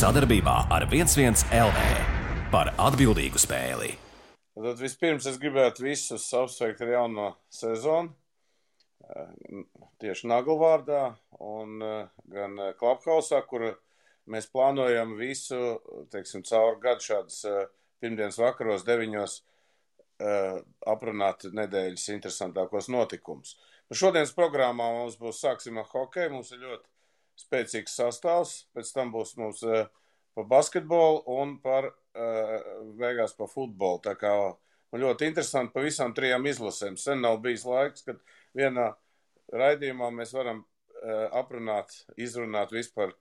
sadarbībā ar 11 LV par atbildīgu spēli. Tad vispirms es gribētu visus apsveikt ar jauno sezonu. Eh, tieši Naglvārdā un eh, gan Klaphausā, kur mēs plānojam visu, teiksim, caur gadu šādas eh, pirmdienas vakaros deviņos aprunāt nedēļas interesantākos notikumus. Nu, šodienas programmā mums būs sāksim ar hokeju, mums ir ļoti spēcīgs sastāvs, pēc tam būs mums uh, par basketbolu un par uh, beigās par futbolu. Tā kā man ļoti interesanti pa visām trijām izlasēm. Sen nav bijis laiks, kad vienā raidījumā mēs varam uh, aprunāt, izrunāt vispār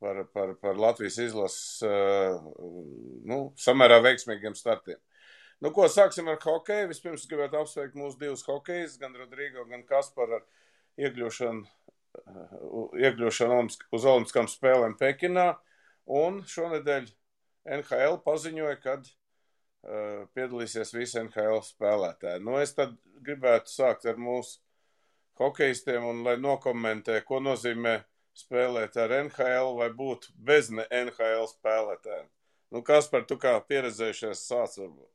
par, par, par Latvijas izlases uh, nu, samērā veiksmīgiem startiem. Nu, ko sāksim ar hokeju? Vispirms gribētu apsveikt mūsu divus hokejus, gan Rodrigo, gan Kasparu ar iekļūšanu iekļūšanu uz Olimpiskām spēlēm Pekinā. Un šonadēļ NHL paziņoja, ka uh, piedalīsies visi NHL spēlētāji. Nu, es tad gribētu sākt ar mūsu hokeistiem un lai nokomentē, ko nozīmē spēlēt ar NHL vai būt bez NHL spēlētājiem. Nu, kas par tu kā pieredzējušies sāc varbūt?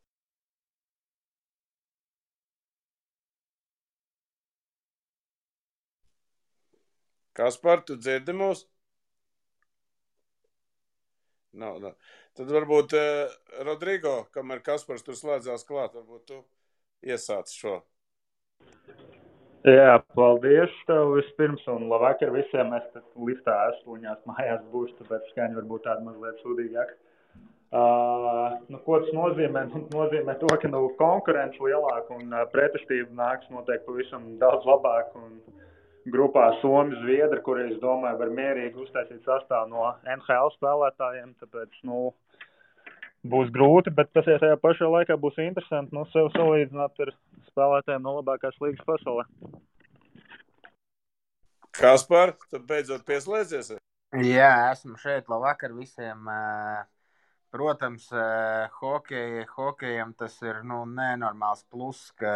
Kaspar, tu dzirdi mūs? Nav, nav. Tad varbūt uh, Rodrigo, kamēr Kaspars tur slēdzās klāt, varbūt tu iesāc šo. Jā, paldies tev vispirms un labvakar visiem. Es tad liftā esmu un jās mājās būšu, tāpēc skaņa varbūt tāda mazliet sūdīgāka. Uh, nu, ko tas nozīmē? Nu, nozīmē to, ka nu, konkurence lielāka un uh, pretestība nāks noteikti pavisam daudz labāk. Un, uh, grupā Somija, Zviedri, kuri, es domāju, var mierīgi uztaisīt sastāvu no NHL spēlētājiem. Tāpēc, nu, būs grūti, bet tas ja tajā pašā laikā būs interesanti nu, sev salīdzināt ar spēlētājiem no labākās līgas pasaulē. Kaspar, tu beidzot pieslēdzies? Jā, esmu šeit. Labvakar visiem. Protams, hokeja, hokejam tas ir nu, nenormāls pluss, ka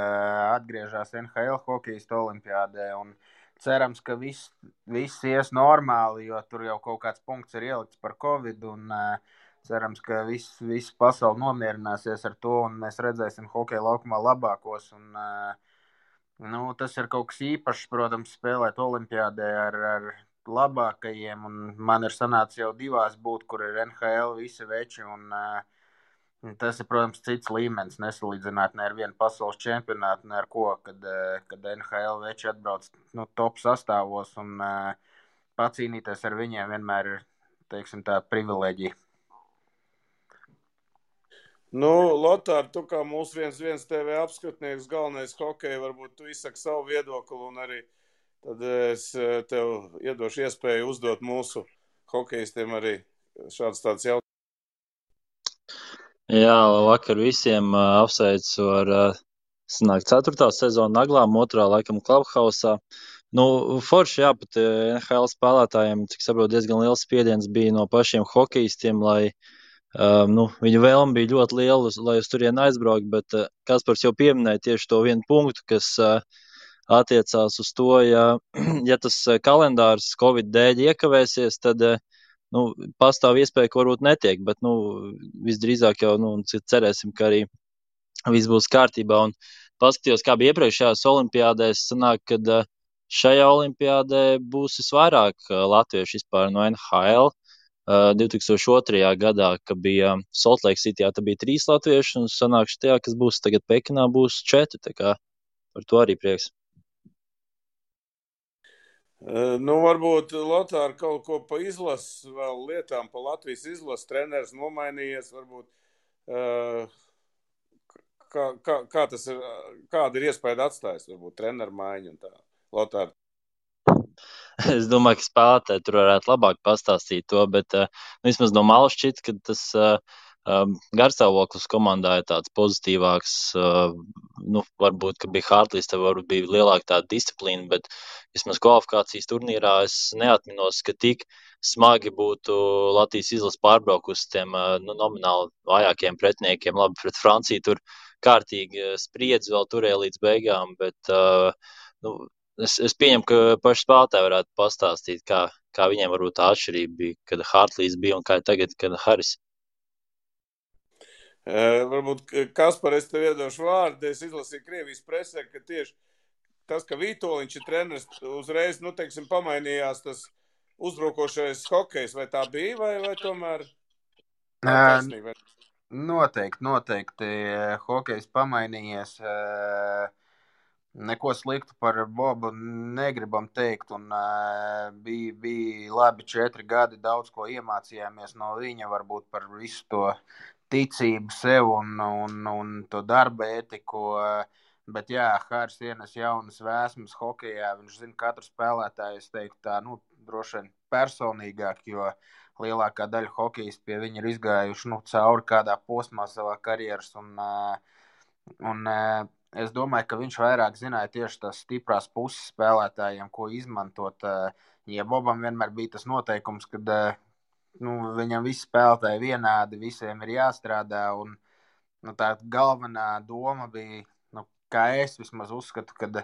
atgriežas NHL hokeja olimpiādē. Un, uh, cerams, ka viss, viss ies normāli, jo tur jau kaut kāds punkts ir ielikts par covid. Un, uh, cerams, ka viss, viss pasaule nomierināsies ar to, un mēs redzēsim hokeja laukumā labākos. Un, uh, nu, tas ir kaut kas īpašs, protams, spēlēt Olimpijādē ar, ar labākajiem. Man ir sanācis jau divās būt, kur ir NHL visi veči. Un, uh, Tas ir, protams, cits līmenis. Nesalīdzināt ne ar vienu pasaules čempionātu, ne ar ko, kad, eh, kad NHL veči atbrauc nu, top sastāvos un uh, pacīnīties ar viņiem vienmēr ir teiksim, tā privilēģija. Nu, Lotār, tu kā mūsu viens, viens TV apskatnieks, galvenais hokeja, varbūt tu izsaki savu viedokli un arī tad es eh, tev iedošu iespēju uzdot mūsu hokeistiem arī šāds tāds jautājums. Jā, vakar visiem uh, apsveicu ar uh, sanāk, 4. sezonu naglām, 2. laikam Clubhouse. Nu, forši, jā, pat NHL spēlētājiem, cik saprotu, diezgan liels spiediens bija no pašiem hokeistiem, lai um, nu, viņu vēlme bija ļoti liela, lai uz turieni aizbrauktu, bet uh, Kaspars jau pieminēja tieši to vienu punktu, kas uh, attiecās uz to, ja, ja tas kalendārs Covid dēļ iekavēsies, tad uh, nu, pastāv iespēja, ka varbūt netiek, bet nu, visdrīzāk jau nu, cerēsim, ka arī viss būs kārtībā. Un paskatījos, kā bija iepriekšējās olimpiādēs, sanāk, kad šajā olimpiādē būs visvairāk latviešu vispār no NHL. 2002. gadā, kad bija Saltlake City, tad bija trīs latvieši, un sanāk, šajā, kas būs tagad Pekinā, būs četri. Par to arī prieks. Nu, varbūt Lotāra kaut ko pa izlases vēl lietām, pa Latvijas izlases treneris nomainījies, varbūt kā, kā, kā tas ir, kāda ir iespēja atstājis, varbūt treneru maiņu un tā. Lotāra. Es domāju, ka spēlētāji tur varētu labāk pastāstīt to, bet uh, vismaz no malas šķiet, ka tas uh, Um, Garstāvoklis komandā ir tāds pozitīvāks. Uh, nu, varbūt, ka bija Hartlīs, tev varbūt bija lielāka tāda disciplīna, bet vismaz kvalifikācijas turnīrā es neatminos, ka tik smagi būtu Latvijas izlases pārbraukus tiem uh, nu, nomināli vājākiem pretiniekiem. Labi, pret Franciju tur kārtīgi spriedzi vēl turēja līdz beigām, bet uh, nu, es, es pieņemu, ka paši spēlētāji varētu pastāstīt, kā, kā viņiem varbūt tā atšķirība bija, kad Hartlīs bija un kā tagad, kad Haris? Uh, varbūt Kaspar, es tev iedošu vārdu. Es izlasīju Krievijas presē, ka tieši tas, ka Vitoļņš ir treneris, uzreiz, nu, teiksim, pamainījās tas uzbrukošais hokejs. Vai tā bija, vai, vai tomēr? Taisnība? Noteikti, noteikti. Hokejs pamainījies. Neko sliktu par Bobu negribam teikt. Un, uh, bija, bija labi četri gadi, daudz ko iemācījāmies no viņa, varbūt par visu to ticību sev un, un, un to darba etiku. Uh, Bet, jā, Hārs ienes jaunas vēsmas hokeja. Viņš zina katru spēlētāju, es teiktu, tā, nu, droši vien personīgāk, jo lielākā daļa hokeja pie viņa ir izgājuši nu, cauri kādā posmā savā karjeras. Un, un, es domāju, ka viņš vairāk zināja tieši tās stiprās puses spēlētājiem, ko izmantot. Ja Bobam vienmēr bija tas noteikums, ka nu, viņam visi spēlētāji vienādi, visiem ir jāstrādā. Un, nu, tā galvenā doma bija kā es vismaz uzskatu, kad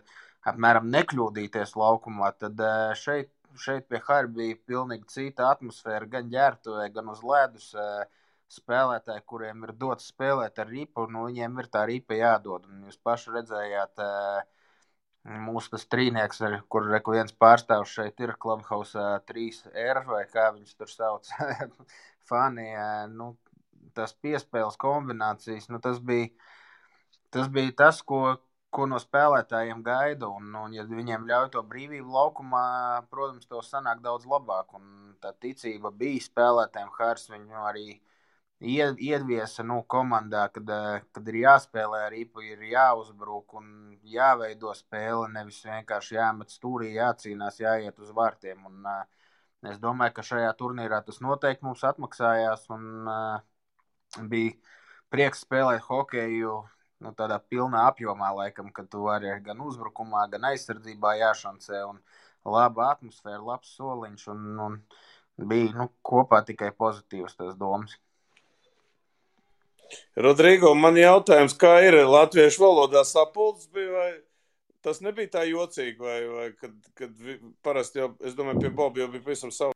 apmēram nekļūdīties laukumā, tad eh, šeit, šeit pie Harja bija pilnīgi cita atmosfēra, gan ģērbtuvē, gan uz ledus. Eh, spēlētāji, kuriem ir dots spēlēt ar ripu, nu, viņiem ir tā ripa jādod. Un jūs paši redzējāt, eh, mūsu tas trīnieks, ar, kur reku viens pārstāvs šeit ir Clubhouse 3R, vai kā viņus tur sauc, fani, nu, tas piespēles kombinācijas, nu, tas bija tas bija tas, ko, ko no spēlētājiem gaida. Un, un, ja viņiem ļauj to brīvību laukumā, protams, to sanāk daudz labāk. Un tā ticība bija spēlētājiem. Hārs viņu arī iedviesa nu, komandā, kad, kad ir jāspēlē ar īpu, ir jāuzbruk un jāveido spēle. Nevis vienkārši jāmet stūrī, jācīnās, jāiet uz vārtiem. Un, es domāju, ka šajā turnīrā tas noteikti mums atmaksājās. Un, uh, bija prieks spēlēt hokeju nu, tādā pilnā apjomā, laikam, kad tu vari gan uzbrukumā, gan aizsardzībā jāšancē. Un laba atmosfēra, labs soliņš. Un, un bija nu, kopā tikai pozitīvas tas domas. Rodrigo, man jautājums, kā ir latviešu valodā sapulces bija, vai tas nebija tā jocīgi, vai, vai kad, kad parasti jau, es domāju, pie Boba jau bija pavisam savu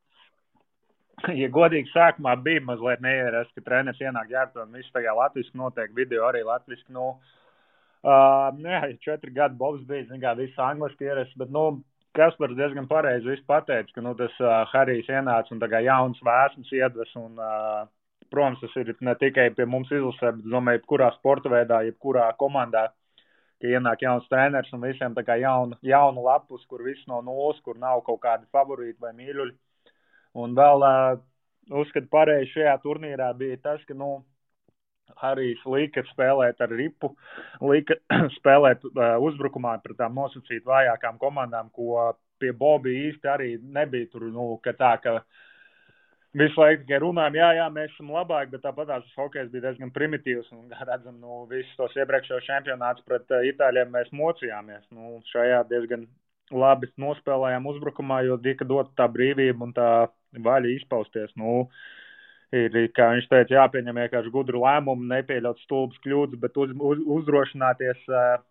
ja godīgi, sākumā bija mazliet neierasts, ka treneris ienāk ģērbtā un viss tajā latviešu notiek, video arī latviešu. Nu, uh, jā, četri gadi Bobs bija, zin kā, viss angliski ierasts, bet, nu, Kaspars diezgan pareizi pateica, ka, nu, tas uh, Harijs ienāca un tā kā jauns vēsmas iedves un, uh, protams, tas ir ne tikai pie mums izlasē, bet, domāju, jebkurā sporta veidā, jebkurā komandā, ka ienāk jauns treneris un visiem tā kā jauna, jauna lapus, kur viss no nulles, kur nav kaut kādi favorīti vai mīļuļi. Un vēl uh, uzskatu pareizi šajā turnīrā bija tas, ka, nu, Harijs lika spēlēt ar ripu, lika spēlēt uh, uzbrukumā pret tām nosacīt vājākām komandām, ko pie Bobija īsti arī nebija tur, nu, ka tā, ka visu laiku runājam, jā, jā, mēs esam labāki, bet tāpat tās hokejs bija diezgan primitīvs un redzam, nu, visus tos iepriekšējos čempionātus pret uh, itāļiem mēs mocījāmies. Nu, šajā diezgan labi nospēlējām uzbrukumā, jo tika dota tā brīvība un tā vaļa izpausties. Nu, ir, kā viņš teica, jāpieņem vienkārši gudru lēmumu, nepieļaut stulbas kļūdas, bet uz, uz, uzdrošināties uh,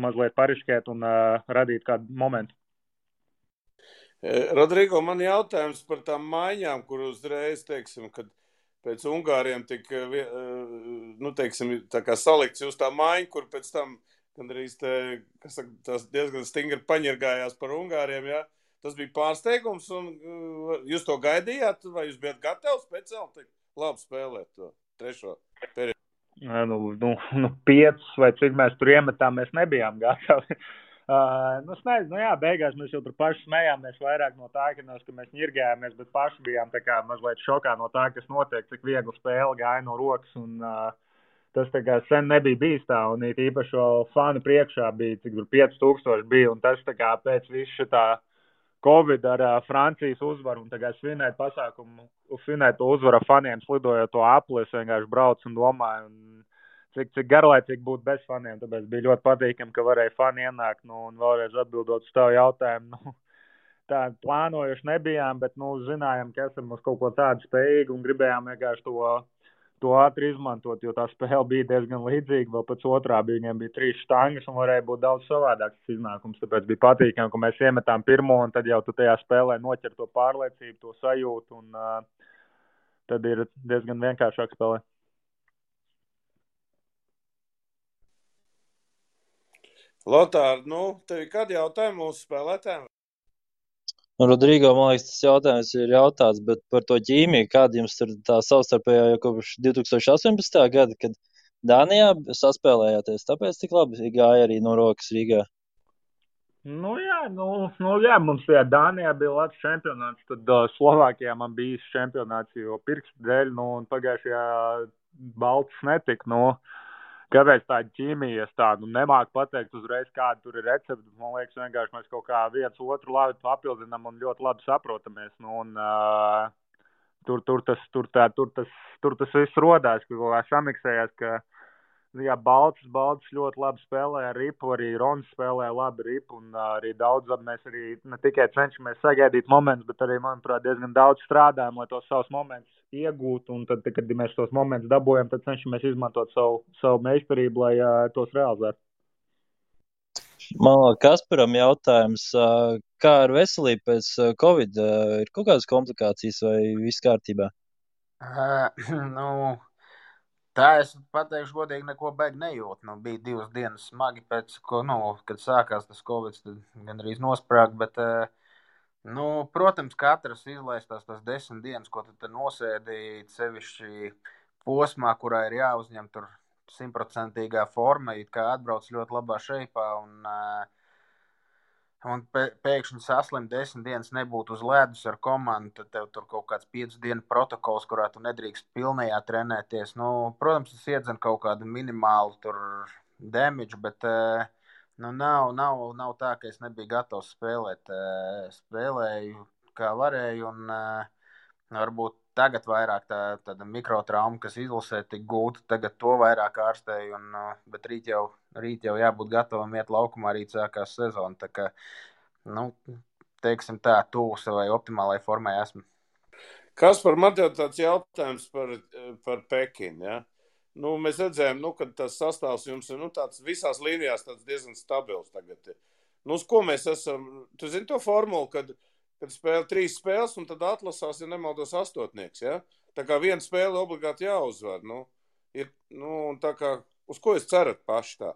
mazliet pariskēt un uh, radīt kādu momentu. Rodrigo, man jautājums par tām maiņām, kur uzreiz, teiksim, kad pēc Ungāriem tika, nu, teiksim, tā kā salikts uz tā maiņa, kur pēc tam gandrīz te, saka, tas diezgan stingri paņirgājās par Ungāriem. Ja? Tas bija pārsteigums, un jūs to gaidījāt, vai jūs bijat gatavi speciāli labi spēlēt to trešo periodu? Nu, nu, nu, piecus vai cik mēs tur iemetām, mēs nebijām gatavi. Uh, nu, es nezinu, nu jā, beigās mēs jau tur paši smējāmies vairāk no tā, ka, nos, ka mēs ņirgājāmies, bet paši bijām kā mazliet šokā no tā, kas notiek, cik viegli spēle gāja no rokas. Un, uh, tas kā sen nebija bijis tā, un it īpaši vēl fanu priekšā bija, cik tur 5000 bija, un tas kā pēc visu tā Covid ar uh, Francijas uzvaru, un tagad svinēt pasākumu, svinēt to uzvaru faniem, slidojot to apli, es vienkārši braucu un domāju, un cik, cik garlaicīgi būtu bez faniem, tāpēc bija ļoti patīkami, ka varēja fani ienākt, nu, un vēlreiz atbildot uz tavu jautājumu, nu, tā plānojuši nebijām, bet, nu, zinājām, ka esam uz kaut ko tādu spējīgi un gribējām vienkārši to to ātri izmantot, jo tā spēle bija diezgan līdzīga. Vēl pēc otrā bija viņiem bija trīs štangas un varēja būt daudz savādāks iznākums. Tāpēc bija patīkami, ka mēs iemetām pirmo un tad jau tu tajā spēlē noķer to pārliecību, to sajūtu un uh, tad ir diezgan vienkāršāk spēlēt. Lotār, nu, tev ir kādi jautājumi mūsu spēlētājiem? Nu, Rodrigo, man liekas, tas jautājums ir jautāts, bet par to ķīmiju, kāda jums ir tā savstarpējā jau kopš 2018. gada, kad Dānijā saspēlējāties, tāpēc tik labi gāja arī no rokas Rīgā. Nu, jā, nu, nu, jā, mums tajā Dānijā bija labs čempionāts. Tad uh, Slovākijā man bija čempionāts, jo pirkstu dēļ, nu, un pagājušajā Baltas netika. Nu, kāpēc tā ķīmija, es tādu nu, nemāku pateikt uzreiz, kāda tur ir recepte. Man liekas, vienkārši mēs kaut kā viens otru labi papildinām un ļoti labi saprotamies. Nu, un, uh, tur, tur, tas, tur, tā, tur, tas, tur tas viss rodās, ka kaut kā samiksējās, ka Jā, Balts, Balts ļoti labi spēlē ar ripu, arī Rons spēlē labi ripu, un arī daudz mēs arī ne tikai cenšamies sagaidīt momentus, bet arī, manuprāt, diezgan daudz strādājam, lai tos savus momentus iegūtu, un tad, kad mēs tos momentus dabūjam, tad cenšamies izmantot savu, savu meistarību, lai uh, tos realizētu. Man liekas, Kasparam jautājums, kā ar veselību pēc Covid? Ir kaut kādas komplikācijas vai viss kārtībā? Uh, nu, Tā es pateikšu, godīgi, neko baigi nejūtu. Nu, bija divas dienas smagi pēc, ko, nu, kad sākās tas covid, tad gan arī nosprāga. Bet, eh, nu, protams, katrs izlaistās tas desmit dienas, ko tu nosēdi sevišķi posmā, kurā ir jāuzņem tur simtprocentīgā forma, it kā atbrauc ļoti labā šeipā. Un, uh, un pēkšņi saslimt desmit dienas nebūtu uz ledus ar komandu, tad tev tur kaut kāds piecu dienu protokols, kurā tu nedrīkst pilnībā trenēties. Nu, protams, tas iedzen kaut kādu minimālu damage, bet eh, nu, nav, nav, nav tā, ka es nebiju gatavs spēlēt. Eh, spēlēju kā varēju, un eh, varbūt tagad vairāk tā, tāda mikrotrauma, kas izlasē tik gūta, tagad to vairāk ārstēju, un, bet rīt jau, rīt jau jābūt gatavam iet laukumā, rīt sākās sezona. Tā kā, nu, teiksim tā, tuvu savai optimālai formai esmu. Kas par man tev tāds jautājums par, par Pekinu, ja? Nu, mēs redzējām, nu, ka tas sastāvs jums ir, nu, tāds visās līnijās tāds diezgan stabils tagad. Nu, uz ko mēs esam, tu zini to formulu, kad, uh, kad spēlē trīs spēles, un tad atlasās, ja nemaldos, astotnieks. Ja? Tā kā viena spēle obligāti jāuzvar. Nu, ir, nu, kā, uz ko jūs cerat paši tā?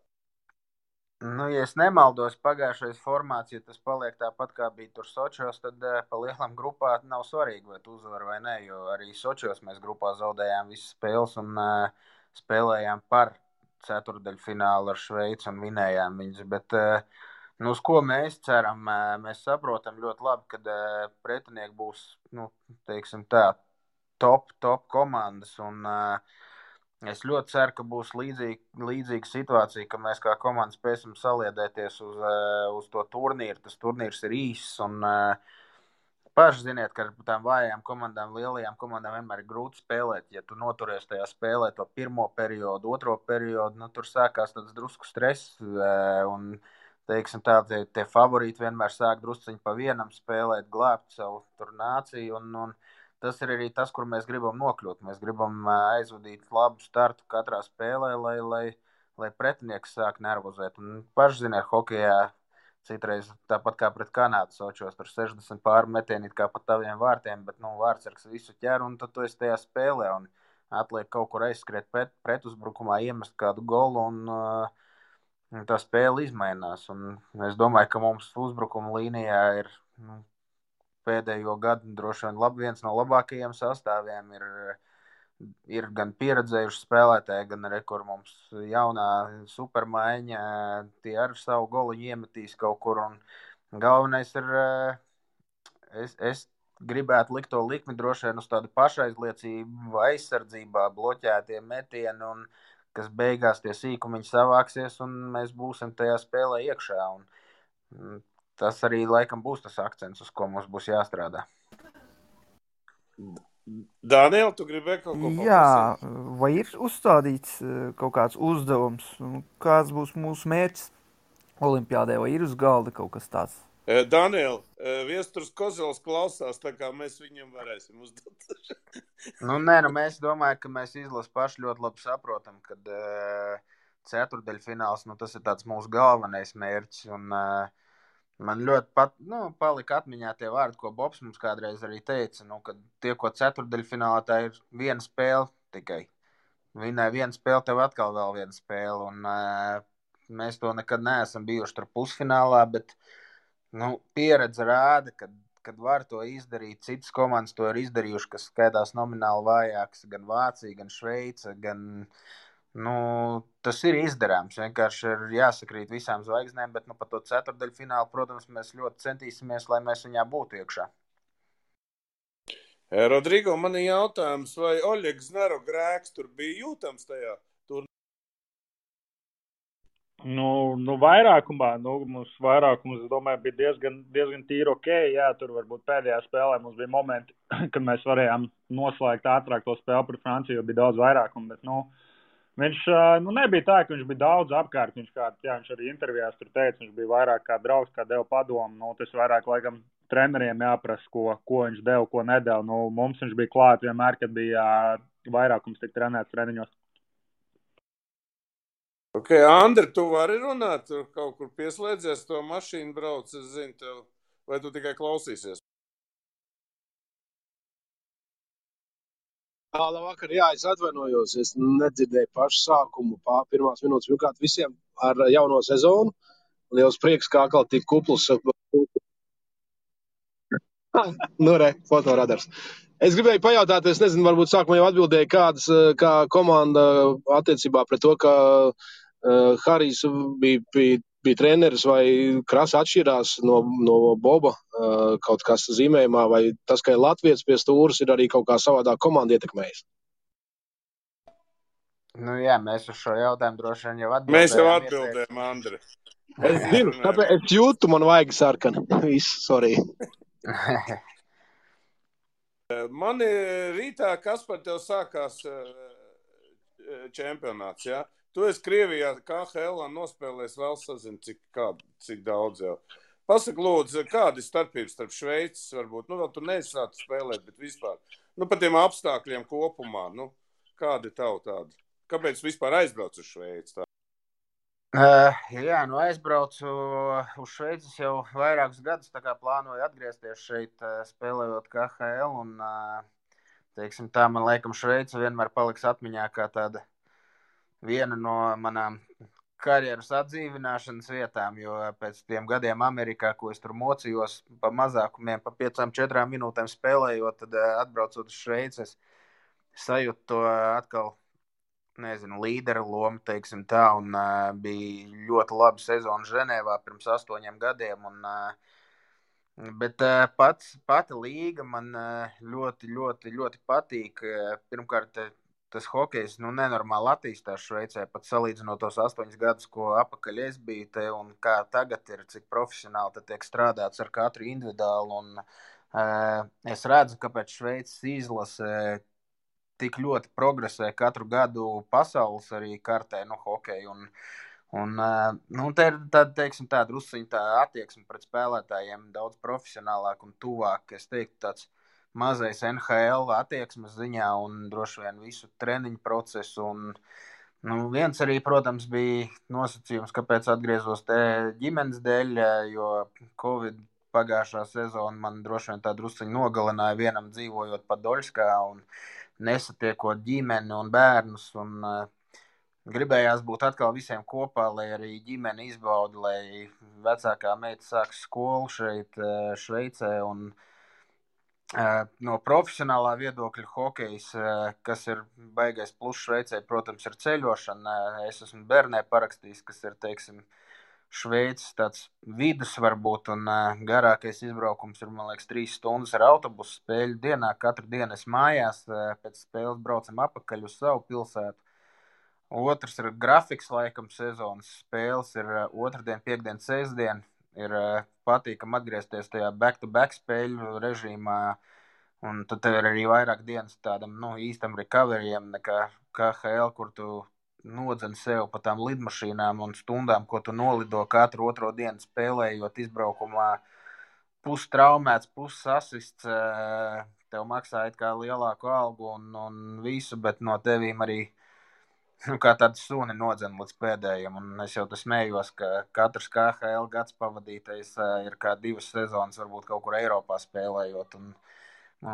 Nu, ja es nemaldos, pagājušais formāts, ja tas paliek tāpat, kā bija tur Sochos, tad uh, pa lielam grupā nav svarīgi, vai tu uzvari vai nē, jo arī Sochos mēs grupā zaudējām visas spēles un uh, spēlējām par ceturdaļfinālu ar Šveici un vinējām viņus. Bet, uh, Nu, uz ko mēs ceram? Mēs saprotam ļoti labi, ka pretinieki būs nu, tā, top, top komandas. Un, es ļoti ceru, ka būs līdzīga, līdzīga situācija, ka mēs kā komanda spēsim saliedēties uz, uz to turnīru. Tas turnīrs ir īss. Un, Paši ziniet, ka ar tām vājām komandām, lielajām komandām vienmēr ir grūti spēlēt. Ja tu noturies tajā spēlē, to pirmo periodu, otro periodu, nu, tur sākās tāds drusku stress. Un, uh, teiksim, tā, tie, tie favorīti vienmēr sāk drusciņi pa vienam spēlēt, glābt savu nāciju. Un, un tas ir arī tas, kur mēs gribam nokļūt. Mēs gribam aizvadīt labu startu katrā spēlē, lai, lai, lai pretinieks sāk nervozēt. Un paši zina, ar hokeja citreiz tāpat kā pret Kanādu sočos, tur 60 pāri metieni kā pa taviem vārtiem, bet, nu, vārdsargs visu ķer un tad tu esi tajā spēlē un atliek kaut kur aizskriet pret, pretuzbrukumā, iemest kādu golu un uh, tā spēle izmainās. Es domāju, ka mums uzbrukuma līnijā ir nu, pēdējo gadu droši vien lab, viens no labākajiem sastāviem. Ir, ir gan pieredzējuši spēlētāji, gan arī kur mums jaunā supermaiņa, tie ar savu golu iemetīs kaut kur. Galvenais ir, es, es gribētu likt to likmi droši vien uz tādu pašaizliecību, aizsardzībā, bloķētie metieni. Kas beigās tie sīkumi savāksies un mēs būsim tajā spēlē iekšā. Un, mm, tas arī laikam būs tas akcents, uz ko mums būs jāstrādā. Daniel, tu gribēji kaut ko pateikt? Jā, vai ir uzstādīts eh, kaut kāds uzdevums, kāds būs mūsu mērķis Olimpijādē, vai ir uz galda kaut kas tāds? Daniel, Viestures Kozels klausās, tā kā mēs viņam varēsim uzdot. nu, nē, nu, mēs domājam, ka mēs izlases paši ļoti labi saprotam, ka uh, ceturdaļfināls nu, tas ir mūsu galvenais mērķis. Un, uh, man ļoti pat, nu, palika atmiņā tie vārdi, ko Bobs mums kādreiz arī teica, nu, ka tie, ko ceturdaļfinālā, tā ir viena spēle tikai. Viņai viena spēle, tev atkal vēl viena spēle. Un, uh, mēs to nekad neesam bijuši tur pusfinālā, bet uh, nu, pieredze rāda, ka, kad var to izdarīt, citas komandas to ir izdarījušas, kas skaitās nomināli vājākas, gan Vācija, gan Šveice, gan nu, tas ir izdarāms. Vienkārši ir jāsakrīt visām zvaigznēm, bet nu, par to ceturdaļu finālu, protams, mēs ļoti centīsimies, lai mēs viņā būtu iekšā. Rodrigo, man ir jautājums, vai Oļegs Nero grēks tur bija jūtams tajā Nu, nu vairākumā, nu, mums vairākums, es domāju, bija diezgan, diezgan tīri ok. Jā, tur varbūt pēdējā spēlē mums bija momenti, kad mēs varējām noslēgt ātrāk to spēli par Franciju, jo bija daudz vairākumu. Bet, nu, viņš nu, nebija tā, ka viņš bija daudz apkārt. Viņš, kā, jā, viņš arī intervijās tur teica, viņš bija vairāk kā draugs, kā deva padomu. Nu, tas vairāk, laikam, treneriem jāprasa, ko, ko viņš deva, ko nedēļa. Nu, mums viņš bija klāt vienmēr, kad bija vairākums tik trenēts treniņos. Ok, Andri, tu vari runāt, tur kaut kur pieslēdzies to mašīnu brauc, es zinu tev, vai tu tikai klausīsies? Jā, labvakar, jā, es atvainojos, es nedzirdēju pašu sākumu, pār pirmās minūtes, pirmkārt visiem ar jauno sezonu. Liels prieks, kā atkal tik kupls. nu, re, fotoradars. Es gribēju pajautāt, es nezinu, varbūt sākumā jau atbildēju, kādas, kā komanda attiecībā pret to, ka uh, Harijs bija, bija, bija treneris vai krasi atšķirās no, no Boba uh, kaut kas zīmējumā, vai tas, ka Latvijas pie stūras, ir arī kaut kā savādāk komanda ietekmējis? Nu, jā, mēs uz šo jautājumu droši vien jau atbildējām. Mēs jau atbildējām, Andri. Es zinu, tāpēc es jūtu, man vajag sarkani. Viss, sorry. Man rītā, kas par tevi sākās čempionāts? Ja? Tu esi Krievijā, KHL nospēlējis vēl sazini, cik, kā, cik daudz jau. Pasaka, lūdzu, kāda ir starpība starp Šveices, varbūt, nu, vēl tu neizsāci spēlēt, bet vispār, nu, par tiem apstākļiem kopumā, nu, kāda ir tava tāda? Kāpēc vispār aizbrauc uz Šveici? Tā? Uh, jā, nu aizbraucu uz Šveici jau vairākus gadus, kā plānoju atgriezties šeit, spēlējot KHL, un, teiksim tā, man laikam Šveica vienmēr paliks atmiņā kā tāda viena no manām karjeras atdzīvināšanas vietām, jo pēc tiem gadiem Amerikā, ko es tur mocījos, pa mazākumiem, pa piecām, četrām minūtēm spēlējot, tad eh, atbraucot uz Šveices, sajūtu to atkal, nezinu, līdera lomu, teiksim tā, un uh, bija ļoti laba sezona Ženēvā pirms astoņiem gadiem, un uh, Bet uh, pats, pati līga man uh, ļoti, ļoti, ļoti patīk. Pirmkārt, tas hokejs nu, nenormāli attīstās Šveicē. Pat salīdzinot tos astoņus gadus, ko apakaļ es biju te, un kā tagad ir, cik profesionāli tiek strādāts ar katru individuālu. Un, uh, es redzu, kāpēc Šveices izlase tik ļoti progresē katru gadu pasaules arī kartē, nu, hokeju. Un, Un, uh, nu, tā ir tāda, teiksim, tā drusciņa tā attieksme pret spēlētājiem daudz profesionālāk un tuvāk. Es teiktu, tāds mazais NHL attieksmes ziņā un droši vien visu treniņu procesu. Un, nu, viens arī, protams, bija nosacījums, kāpēc atgriezos te ģimenes dēļ, jo Covid pagājušā sezona man droši vien tā drusciņi nogalināja vienam dzīvojot Padoļskā un nesatiekot ģimeni un bērnus. Un, uh, Gribējās būt atkal visiem kopā, lai arī ģimene izbauda, lai vecākā meita sāks skolu šeit, Šveicē. Un, uh, No profesionālā viedokļa hokejs, kas ir baigais plus Šveicē, protams, ir ceļošana. Es esmu bērnē parakstījis, kas ir, teiksim, Šveicis tāds vidus varbūt, un garākais izbraukums ir, man liekas, trīs stundas ar autobusu spēļu dienā. Katru dienu es mājās, pēc spēles braucam apakaļ uz savu pilsētu. Otrs ir grafiks, laikam, sezonas spēles ir otrdien, piekdien, sestdien ir patīkami atgriezties tajā back-to-back spēļu režīmā. Un tad tev ir arī vairāk dienas tādam nu, īstam recoverijam, nekā KHL, kur tu nodzen sev pa tām lidmašīnām un stundām, ko tu nolido katru otro dienu spēlējot izbraukumā. Uh, pustraumēts, pusasists, tev maksā it kā lielāku algu un, un visu, bet no tevīm arī nu, kā tādu suni nodzen līdz pēdējiem. Un es jau smējos, ka katrs KHL gads pavadītais ir kā divas sezonas, varbūt kaut kur Eiropā spēlējot. Un,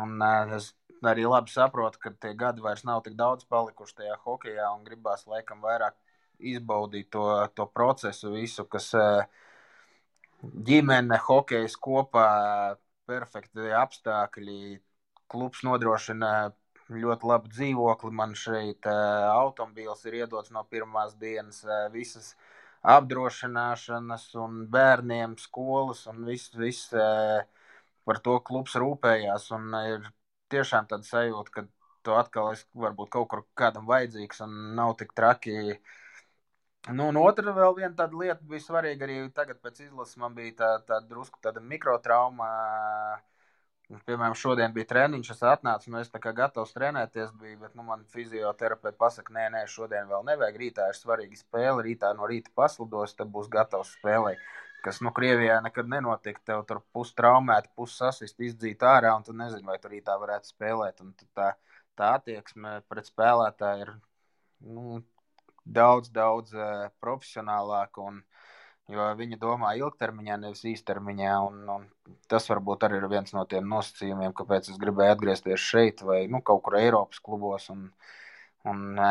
un es arī labi saprotu, ka tie gadi vairs nav tik daudz palikuši tajā hokeja un gribās laikam vairāk izbaudīt to, to procesu, visu, kas ģimene, hokejs kopā, perfekti apstākļi. Klubs nodrošina ļoti labu dzīvokli. Man šeit automobīls ir iedots no pirmās dienas, visas apdrošināšanas, un bērniem skolas, un viss, viss par to klubs rūpējās. Un ir tiešām tāda sajūta, ka tu atkal esi varbūt kaut kur kādam vajadzīgs un nav tik traki. Nu, un otra vēl viena tāda lieta bija svarīga arī tagad pēc izlases. Man bija tā, tā drusku tāda mikrotrauma. Uh, Piemēram, šodien bija treniņš, es atnācu, nu, es tā kā gatavs trenēties, biju, bet nu, man fizioterapeits pasaka, nē, nē, šodien vēl nevajag. Rītā ir svarīga spēle, rītā no rīta paslidos, tad būs gatavs spēlēt. Kas nu, Krievijā nekad nenotika. Tev tur pusi traumēta, pusi sasist, izdzīt ārā, un tu nezini, vai tur rītā varētu spēlēt. Un tā, tā attieksme pret spēlētāju ir nu, daudz, daudz uh, profesionālāka. Un, jo viņi domā ilgtermiņā, nevis īstermiņā. Un, un tas varbūt arī ir viens no tiem nosacījumiem, kāpēc es gribēju atgriezties šeit vai nu, kaut kur Eiropas klubos. Un, un,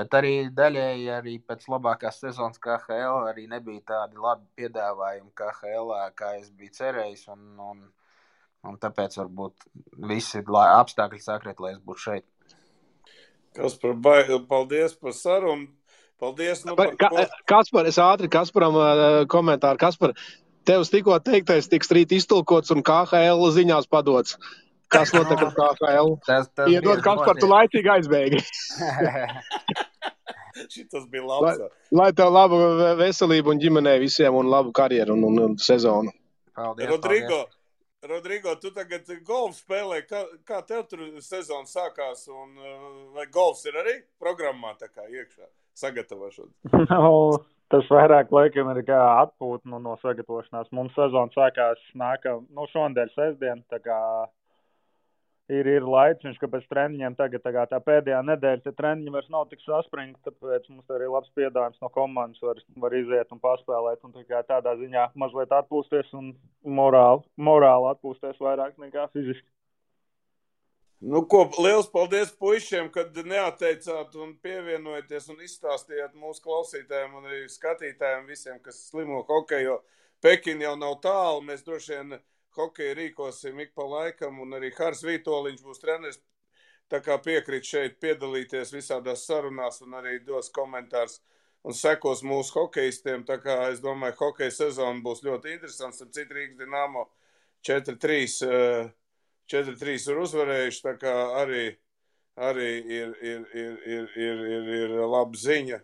bet arī daļēji arī pēc labākās sezonas KHL arī nebija tādi labi piedāvājumi KHL, kā es biju cerējis. Un, un, un tāpēc varbūt visi apstākļi sakrit, lai es būtu šeit. Kas par baigi, paldies par sarunu. Paldies. Nu, par, Ka, Kaspar, es ātri Kasparam komentāru. Kaspar, tev tikko teiktais tiks rīt iztulkots un KHL ziņās padots. Kas notiek ar KHL? Tas, tas Iedod, Kaspar, tu laicīgi aizbēgi. Šitas bija labs. Lai, lai tev labu veselību un ģimenei visiem un labu karjeru un, un, un sezonu. Paldies, Rodrigo, paldies. Rodrigo, tu tagad golfu spēlē. Kā, kā tev tur sezona sākās? Un, vai golfs ir arī programmā tā kā iekšā? Sagatavošanu? Nu, tas vairāk laikam ir kā atpūta nu, no sagatavošanās. Mums sezona sākās nākamā, nu, šonadēļ sestdien, ir, ir laiciņš, ka pēc treniņiem tagad tā, tā pēdējā nedēļa tie treniņi vairs nav tik saspringti, tāpēc mums arī labs piedāvājums no komandas var, var iziet un paspēlēt. Un tā tādā ziņā mazliet atpūsties un morāli, morāli atpūsties vairāk nekā fiziski. Nu, ko, liels paldies puišiem, kad neatteicāt un pievienojaties un izstāstījāt mūsu klausītājiem un arī skatītājiem visiem, kas slimo hokeju. Pekina jau nav tālu, mēs droši vien hokeju rīkosim ik pa laikam, un arī Hārs Vītoliņš būs treneris. Tā kā piekrīt šeit piedalīties visādās sarunās un arī dos komentārus un sekos mūsu hokeistiem. Tā kā es domāju, hokeja sezona būs ļoti interesants. Ar citu Rīgas Dinamo 4-3 4-3 ir uzvarējuši. Tā kā arī, arī ir, ir, ir, ir, ir, ir, ir laba ziņa,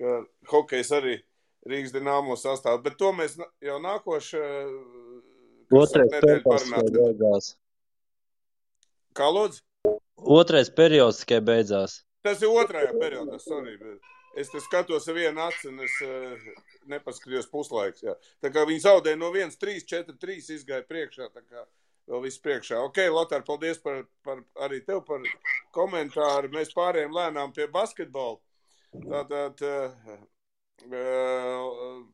ka hokejs arī Rīgas dīnāmo sastāv. Bet to mēs jau nākošais tikai beidzās. Kā lūdzu? Otrais periods tikai beidzās. Tas ir otrajā periodā, sorry. Es te skatos ar vienu aci, un es uh, nepaskatījos puslaiks. Jā. Tā kā viņi zaudēja no 1, 3, 4, 3 izgāja priekšā. Tā kā vēl viss priekšā. Ok, Lotār, paldies par, par arī tev par komentāru. Mēs pārējām lēnām pie basketbola. Tātad uh, uh,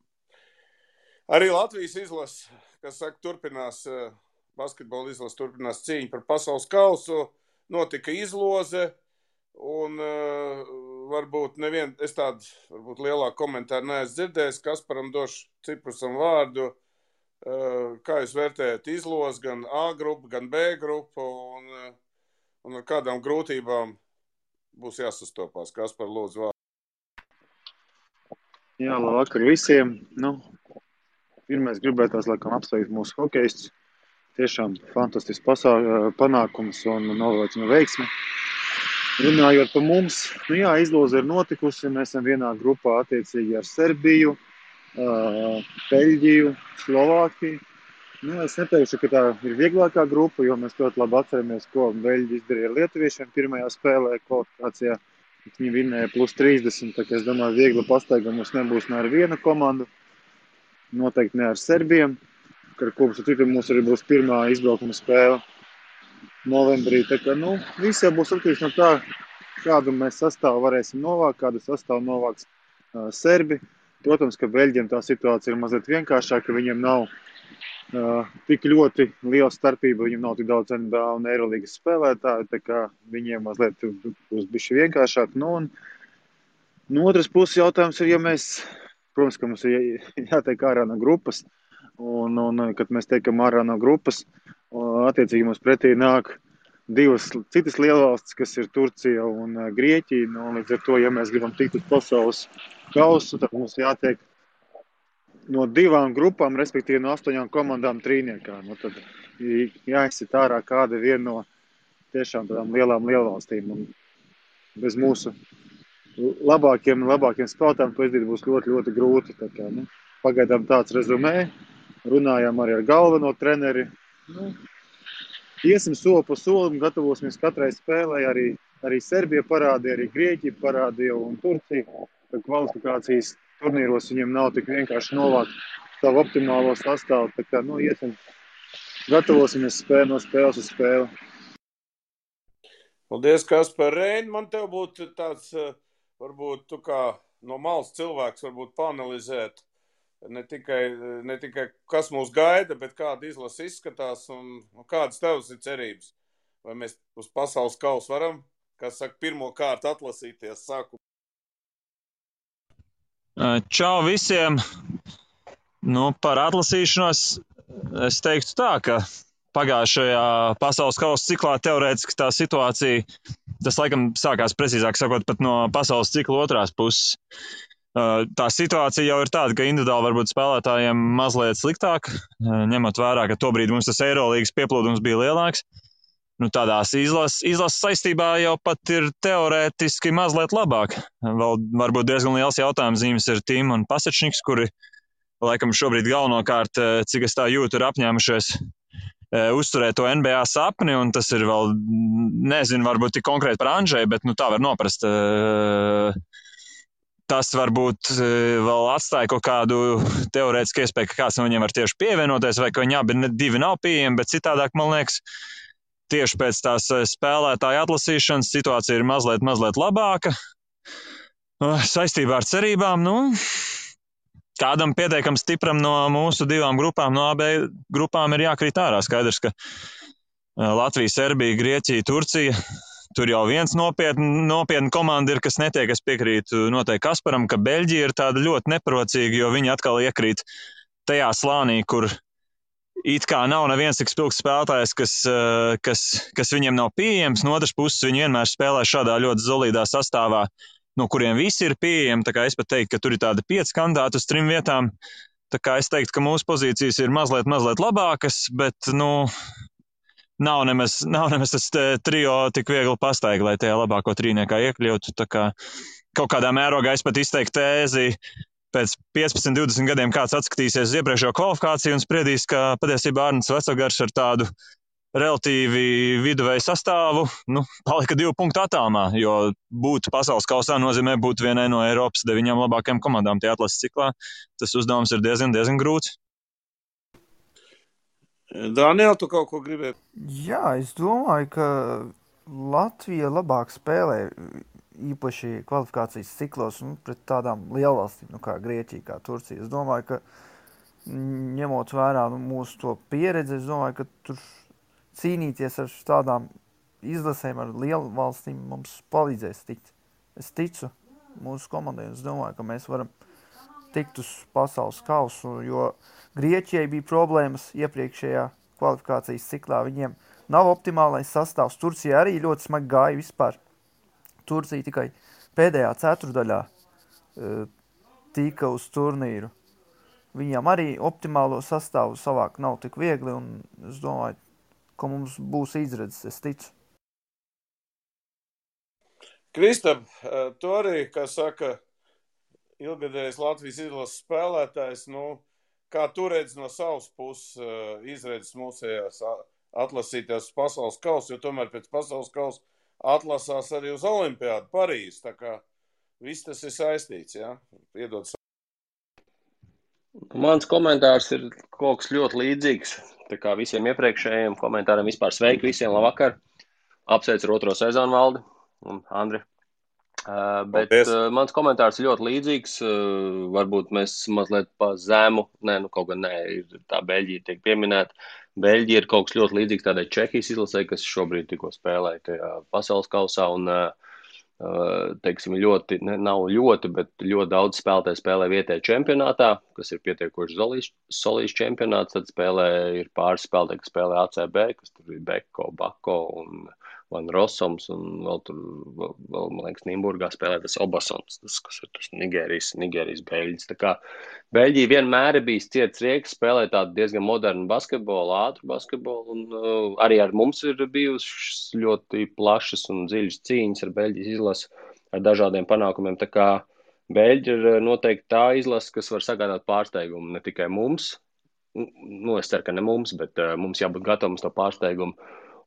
arī Latvijas izlase, kas saka, turpinās, uh, basketbola izlase turpinās cīņu par pasaules kausu. Notika izloze, un uh, varbūt nevien, es tādu, varbūt lielāku komentāru neesmu dzirdējis, Kasparam došu Ciprusam vārdu. Uh, kā jūs vērtējat izlozi, gan A grupu, gan B grupu, un, eh, un ar kādām grūtībām būs jāsastopās? Kas par lūdzu vārdu? Jā, labvakar visiem. Nu, pirmais gribētās, laikam, apsveikt mūsu hokeistus. Tiešām fantastisks pasā, panākums un novēlēts no veiksmi. Runājot par mums, nu jā, izloze ir notikusi. Mēs esam vienā grupā attiecīgi ar Serbiju. Uh, Beļģiju, Slovākiju. Nu, es neteikšu, ka tā ir vieglākā grupa, jo mēs ļoti labi atceramies, ko Beļģi izdarīja ar Lietuviešiem pirmajā spēlē kvalifikācijā. Viņi vinnēja plus 30, tā kā es domāju, viegli pastaigā mums nebūs ne ar vienu komandu, noteikti ne ar Serbiem. ar ko citu mums arī būs pirmā izbraukuma spēle novembrī. Tā kā, nu, viss jau būs atkarīgs no tā, kādu mēs sastāvu varēsim novākt, kādu sastāvu novāks uh, Serbi. Protams, ka Beļģiem tā situācija ir mazliet vienkāršāka, viņiem nav uh, tik ļoti liela starpība, viņiem nav tik daudz NBA un Eirolandes spēlētāju, viņiem mazliet būs bijuši vienkāršāk. Nu, un, no otras puses, jautājums ir, ja mēs, protams, ka mums ir jātiek ārā no grupas, un, un kad mēs tiekam ārā no grupas, attiecīgi mums pretī nāk divas citas lielvalstis, kas ir Turcija un Grieķija. Nu, līdz ar to, ja mēs gribam tikt uz pasaules kausu, tad mums jātiek no divām grupām, respektīvi no astoņām komandām trīniekā. Nu, tad jāizsit ārā kāda viena no tiešām tādām lielām lielvalstīm. Un bez mūsu labākiem, labākiem spēlētājiem to izdarīt būs ļoti, ļoti grūti. Tā kā, nu, pagaidām tāds rezumē. Runājām arī ar galveno treneri. Nu, iesim soli pa solim, gatavosimies katrai spēlē. Arī, arī Serbija parādīja, arī Grieķija parādīja un Turcija. Kvalifikācijas turnīros viņiem nav tik vienkārši novākt savu optimālo sastāvu. Tā kā, nu, iesim, gatavosimies spēlē no spēles uz spēli. Paldies, Kaspar Reini. Man te būtu tāds, varbūt tu kā no malas cilvēks, varbūt panalizēt ne tikai, ne tikai kas mūs gaida, bet kāda izlase izskatās un, un kādas tevas ir cerības. Vai mēs uz pasaules kausa varam, kā saka, pirmo kārtu atlasīties sāku. Čau visiem! Nu, par atlasīšanos es teiktu tā, ka pagājušajā pasaules kausa ciklā teorētiski tā situācija, tas laikam sākās precīzāk sakot, pat no pasaules cikla otrās puses. Tā situācija jau ir tāda, ka individuāli varbūt spēlētājiem mazliet sliktāk, ņemot vērā, ka tobrīd mums tas Eirolandes pieplūdums bija lielāks. Nu, tādās izlases, izlases saistībā jau pat ir teorētiski mazliet labāk. Vēl varbūt diezgan liels jautājums zīmes ir Tim un Pasečniks, kuri laikam šobrīd galvenokārt, cik es tā jūtu, ir apņēmušies uzturēt to NBA sapni, un tas ir vēl, nezinu, varbūt tik konkrēti par Andžēju, bet nu, tā var noprast. Tas varbūt vēl atstāja kaut kādu teorētisku iespēju, ka kāds no viņiem var tieši pievienoties, vai ka viņi abi divi nav pieejami, bet citādāk, man liekas, tieši pēc tās spēlētāja atlasīšanas situācija ir mazliet, mazliet labāka. Saistībā ar cerībām, nu, kādam pietiekami stipram no mūsu divām grupām, no AB grupām ir jākrīt ārā. Skaidrs, ka Latvija, Serbija, Grieķija, Turcija. Tur jau viens nopietni, nopietni komanda ir, kas netiek. Es piekrītu noteikti Kasparam, ka Beļģija ir tāda ļoti neprocīga, jo viņi atkal iekrīt tajā slānī, kur it kā nav neviens tik spilgts spēlētājs, kas, kas, kas viņiem nav pieejams. No otras puses, viņi vienmēr spēlē šādā ļoti solidā sastāvā, no kuriem visi ir pieejami. Es pat teiktu, ka tur ir tādi pieci kandidāti uz trim vietām. Tā kā es teiktu, ka mūsu pozīcijas ir mazliet, mazliet labākas, bet, nu, nav nemaz, nav nemaz tas trio tik viegli pastaigā, lai tajā labāko trīniekā iekļūtu. Kā kaut kādā mērogā es pat izteiktu tēzi, pēc 15, 20 gadiem kāds atskatīsies uz iepriekšējo kvalifikāciju un spriedīs, ka patiesībā Arnēs Vecogars ar tādu relatīvi viduvēju sastāvu nu, palika divu punktu attālumā, jo būt pasaules kausā nozīmē būt vienai no Eiropas deviņām labākajām komandām tie atlases ciklā. Tas uzdevums ir diezgan, diezgan grūts. Daniel, tu kaut ko gribēji? Jā, es domāju, ka Latvija labāk spēlē īpaši kvalifikācijas ciklos nu, pret tādām lielvalstīm nu, kā Grieķija, kā Turcija. Es domāju, ka ņemot vērā nu, mūsu pieredzi, es domāju, ka tur cīnīties ar tādām izlasēm, ar lielu valstīm mums palīdzēs tikt. Es ticu mūsu komandai un es domāju, ka mēs varam tikt uz pasaules kausu, jo Grieķijai bija problēmas iepriekšējā kvalifikācijas ciklā. Viņiem nav optimālais sastāvs. Turcija arī ļoti smagi gāja vispār. Turcija tikai pēdējā ceturdaļā uh, tika uz turnīru. Viņam arī optimālo sastāvu savākt nav tik viegli, un es domāju, ka mums būs izredzes, es ticu. Kristap, tu arī, kā saka, ilgadējs Latvijas izlases spēlētājs, nu, kā tu redzi no savas puses izredzes mūsējās atlasīties pasaules kausa, jo tomēr pēc pasaules kausa atlasās arī uz Olimpiādu Parīzi, tā kā viss tas ir saistīts, jā, ja? iedod Mans komentārs ir kaut kas ļoti līdzīgs. Visiem iepriekšējiem komentāriem vispār sveiki visiem, labvakar. Apsveicu ar otro sezonu valdi un Andri. Uh, bet Paldies. uh, mans komentārs ir ļoti līdzīgs. Uh, varbūt mēs mazliet pa zemu, nē, nu kaut gan nē, ir tā Beļģija tiek pieminēta. Beļģija ir kaut kas ļoti līdzīgs tādai Čehijas izlasē, kas šobrīd tikko spēlēja tajā pasaules kausā. Un, uh, uh, teiksim, ļoti, ne, nav ļoti, bet ļoti daudz spēlētāju spēlē vietējā čempionātā, kas ir pietiekoši solīts čempionāts. Tad spēlē ir pāris spēlētāji, kas spēlē ACB, kas tur ir Beko, Bako un Van Rossums, un vēl tur, vēl, vēl, man liekas, Nimburgā spēlē tas Obasons, tas, kas ir tas Nigērijas, Nigērijas beļģis. Tā kā Beļģija vienmēr ir bijis ciets rieks, spēlē tādu diezgan modernu basketbolu, ātru basketbolu, un uh, arī ar mums ir bijušas ļoti plašas un dziļas cīņas ar Beļģijas izlasi ar dažādiem panākumiem. Tā kā Beļģi ir uh, noteikti tā izlase, kas var sagādāt pārsteigumu ne tikai mums, nu, es ceru, ka ne mums, bet uh, mums jābūt gatavam uz to pārsteigumu.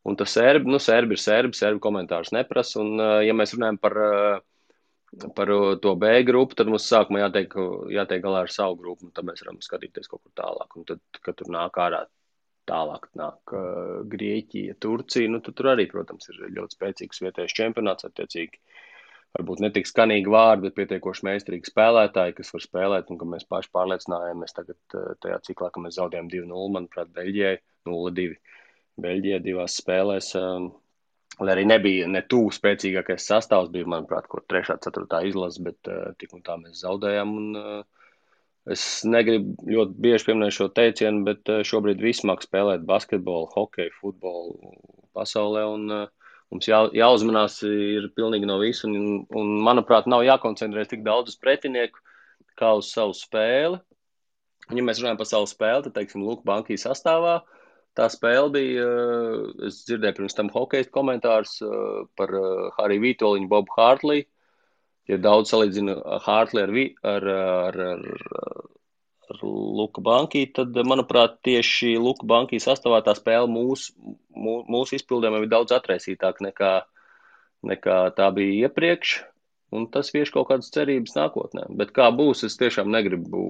Un tas serbi, nu, serbi ir serbi, serbi komentārus neprasa. Un, uh, ja mēs runājam par, uh, par uh, to B grupu, tad mums sākumā jātiek, jātiek galā ar savu grupu, un tad mēs varam skatīties kaut kur tālāk. Un tad, kad tur nāk ārā tālāk, nāk Grieķija, Turcija, nu, tad tur arī, protams, ir ļoti spēcīgs vietējais čempionāts, attiecīgi. Varbūt ne tik skanīgi vārdi, bet pietiekoši meistarīgi spēlētāji, kas var spēlēt, un ka mēs paši pārliecinājāmies tagad tajā ciklā, ka mēs zaudējām 2-0, manuprāt, Beļģijai 0-2. Beļģijā divās spēlēs. Um, lai arī nebija ne tuvu spēcīgākais sastāvs, bija, manuprāt, kur 3. un 4. izlase, bet uh, tik un tā mēs zaudējām. Un, uh, es negribu ļoti bieži pieminēt šo teicienu, bet uh, šobrīd viss māk spēlēt basketbolu, hokeju, futbolu pasaulē. Un, uh, mums jā, jāuzmanās ir pilnīgi no visu. Un, un, manuprāt, nav jākoncentrēs tik daudz uz pretinieku kā uz savu spēli. Un, ja mēs runājam par savu spēli, tad, teiksim, Lūk, bankī sastāvā. Uh, Tā spēle bija, eh, es dzirdēju pirms tam hokeja komentārus eh, par eh, Hariju Vitoļiņu, Bobu Hārtlī. Ja daudz salīdzina Hārtli ar, ar, ar, ar, ar Luka Banki, tad, manuprāt, tieši Luka Banki sastāvā tā spēle mūsu mūs, mūs izpildījumā bija daudz atraisītāka nekā, nekā tā bija iepriekš. Un tas vieš kaut kādas cerības nākotnē. Bet kā būs, es tiešām negribu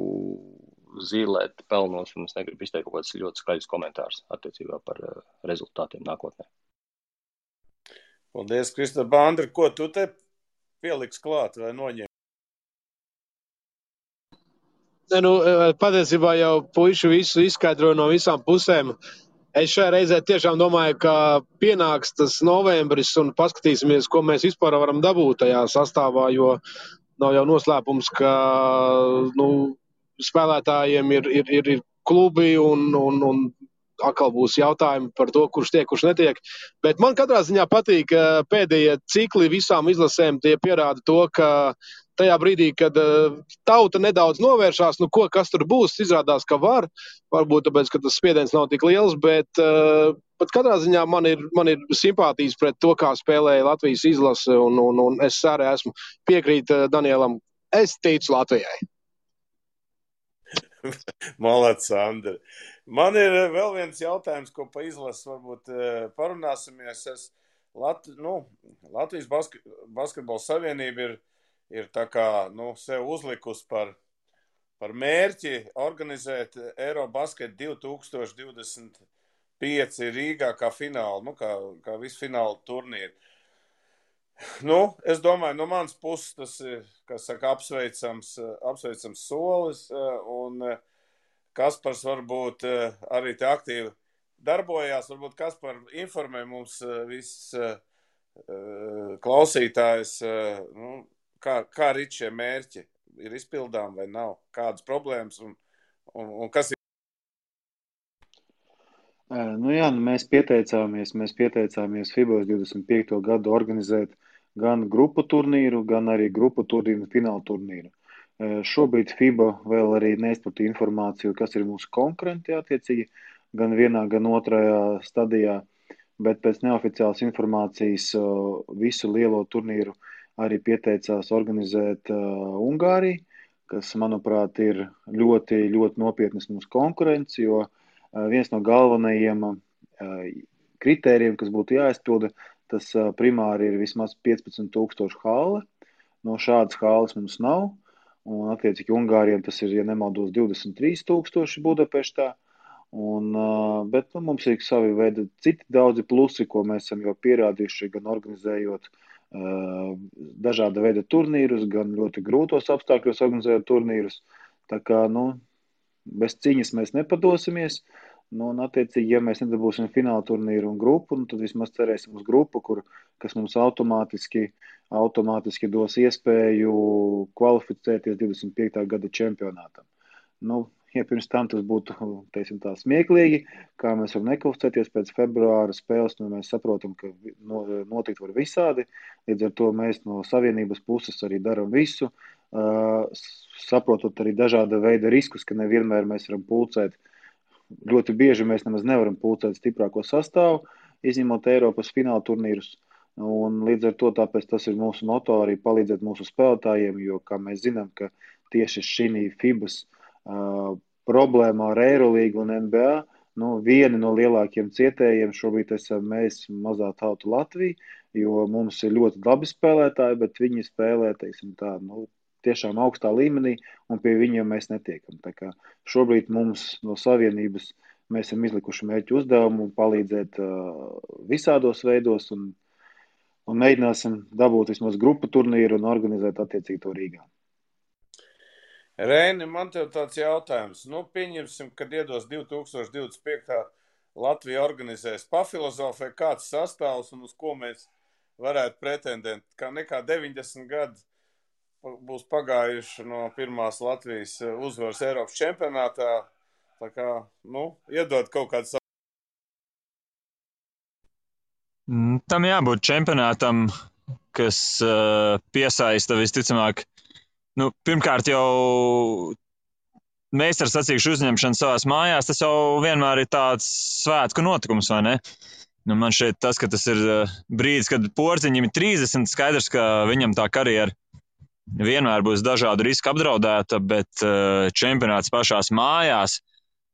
zīlēt pelnos, un es negribu izteikt kaut kādus ļoti skaļus komentārus attiecībā par uh, rezultātiem nākotnē. Paldies, Krista Bandra. Ko tu te pieliks klāt vai noņem? Ne, nu, eh, patiesībā jau puiši visu izskaidroja no visām pusēm. Es šajā reizē tiešām domāju, ka pienāks tas novembris un paskatīsimies, ko mēs vispār varam dabūt tajā sastāvā, jo nav jau noslēpums, ka nu, spēlētājiem ir, ir, ir, ir klubi un, un, un atkal būs jautājumi par to, kurš tiek, kurš netiek. Bet man katrā ziņā patīk, ka pēdējie cikli visām izlasēm pierāda to, ka tajā brīdī, kad uh, tauta nedaudz novēršās, nu, ko, kas tur būs, izrādās, ka var. Varbūt tāpēc, ka tas spiediens nav tik liels, bet, uh, bet katrā ziņā man ir, man ir simpātijas pret to, kā spēlēja Latvijas izlase, un, un, un es arī esmu piekrīt Danielam. Es ticu Latvijai. Malāts, Andri. Man ir eh, vēl viens jautājums, ko pa izlasu varbūt eh, parunāsimies. Es, Lat, nu, Latvijas basket, basketbola savienība ir, ir tā kā, nu, sev uzlikus par, par mērķi organizēt Eirobasket 2025 Rīgā kā finālu, nu, kā, kā visu finālu turnīru. Nu, es domāju, no manas puses tas ir saka, apsveicams, apsveicams solis. Un Kaspars varbūt arī te aktīvi darbojās. Varbūt Kaspar informē mums visus klausītājus, nu, kā, kā arī šie mērķi ir izpildām vai nav, kādas problēmas un, un, un kas ir. Nu jā, nu mēs pieteicāmies, mēs pieteicāmies FIBOS 25. gadu organizēt gan grupu turnīru, gan arī grupu turnīru un finālu turnīru. Šobrīd FIBA vēl arī neizplatīja informāciju, kas ir mūsu konkurenti attiecīgi, gan vienā, gan otrajā stadijā, bet pēc neoficiālas informācijas visu lielo turnīru arī pieteicās organizēt Ungārija, kas, manuprāt, ir ļoti, ļoti nopietnas mūsu konkurence, jo viens no galvenajiem kritērijiem, kas būtu jāizpilda, tas primāri ir vismaz 15,000 hāle. No šādas hāles mums nav. Un, attiecīgi, Ungārijam tas ir, ja nemaldos, 23,000 Budapeštā. Un, bet nu, mums ir savi veidi, citi daudzi plusi, ko mēs esam jau pierādījuši, gan organizējot uh, dažāda veida turnīrus, gan ļoti grūtos apstākļos organizējot turnīrus. Tā kā nu, bez cīņas mēs nepadosimies. Nu, un, attiecīgi, ja mēs nedabūsim fināla turnīru un grupu, nu, tad vismaz cerēsim uz grupu, kur, kas mums automātiski, automātiski dos iespēju kvalificēties 25. gada čempionātam. Nu, ja pirms tam tas būtu teiksim, tā, smieklīgi, kā mēs varam nekustēties pēc februāra spēles, nu, mēs saprotam, ka no, notikt var visādi. Līdz ar to mēs no savienības puses arī darām visu, uh, saprotot arī dažāda veida riskus, ka nevienmēr mēs varam pulcēt. Ļoti bieži mēs nemaz nevaram pulcēt stiprāko sastāvu, izņemot Eiropas fināla turnīrus. Un līdz ar to tas ir mūsu moto arī palīdzēt mūsu spēlētājiem, jo, kā mēs zinām, tieši šī FIBAS uh, uh, problēma ar Eirolīgu un NBA. Nu, vieni no lielākiem cietējiem šobrīd esam mēs, mazā tauta Latvija, jo mums ir ļoti labi spēlētāji, bet viņi spēlē, teiksim tā, nu, tiešām augstā līmenī, un pie viņiem mēs netiekam. Tā kā šobrīd mums no Savienības mēs esam izlikuši mērķu uzdevumu palīdzēt uh, visādos veidos, un, un mēģināsim dabūt vismaz grupu turnīru un organizēt attiecīgi to Rīgā. Reini, man te ir tāds jautājums. Nu, pieņemsim, kad iedos 2025. Latvija organizēs pafilozofē, kāds sastāvs un uz ko mēs varētu pretendēt. Kā nekā 90 gadi būs pagājuši no pirmās Latvijas uzvaras Eiropas čempionātā. Tā kā, nu, iedod kaut kādu mm, Tam jābūt čempionātam, kas uh, piesaista visticamāk nu, pirmkārt jau meistars sacīkšu uzņemšana savās mājās, tas jau vienmēr ir tāds svētku notikums, vai ne? Nu, man šeit tas, ka tas ir uh, brīdis, kad porziņam ir 30, skaidrs, ka viņam tā karjera vienmēr būs dažādu risku apdraudēta, bet uh, čempionāts pašās mājās,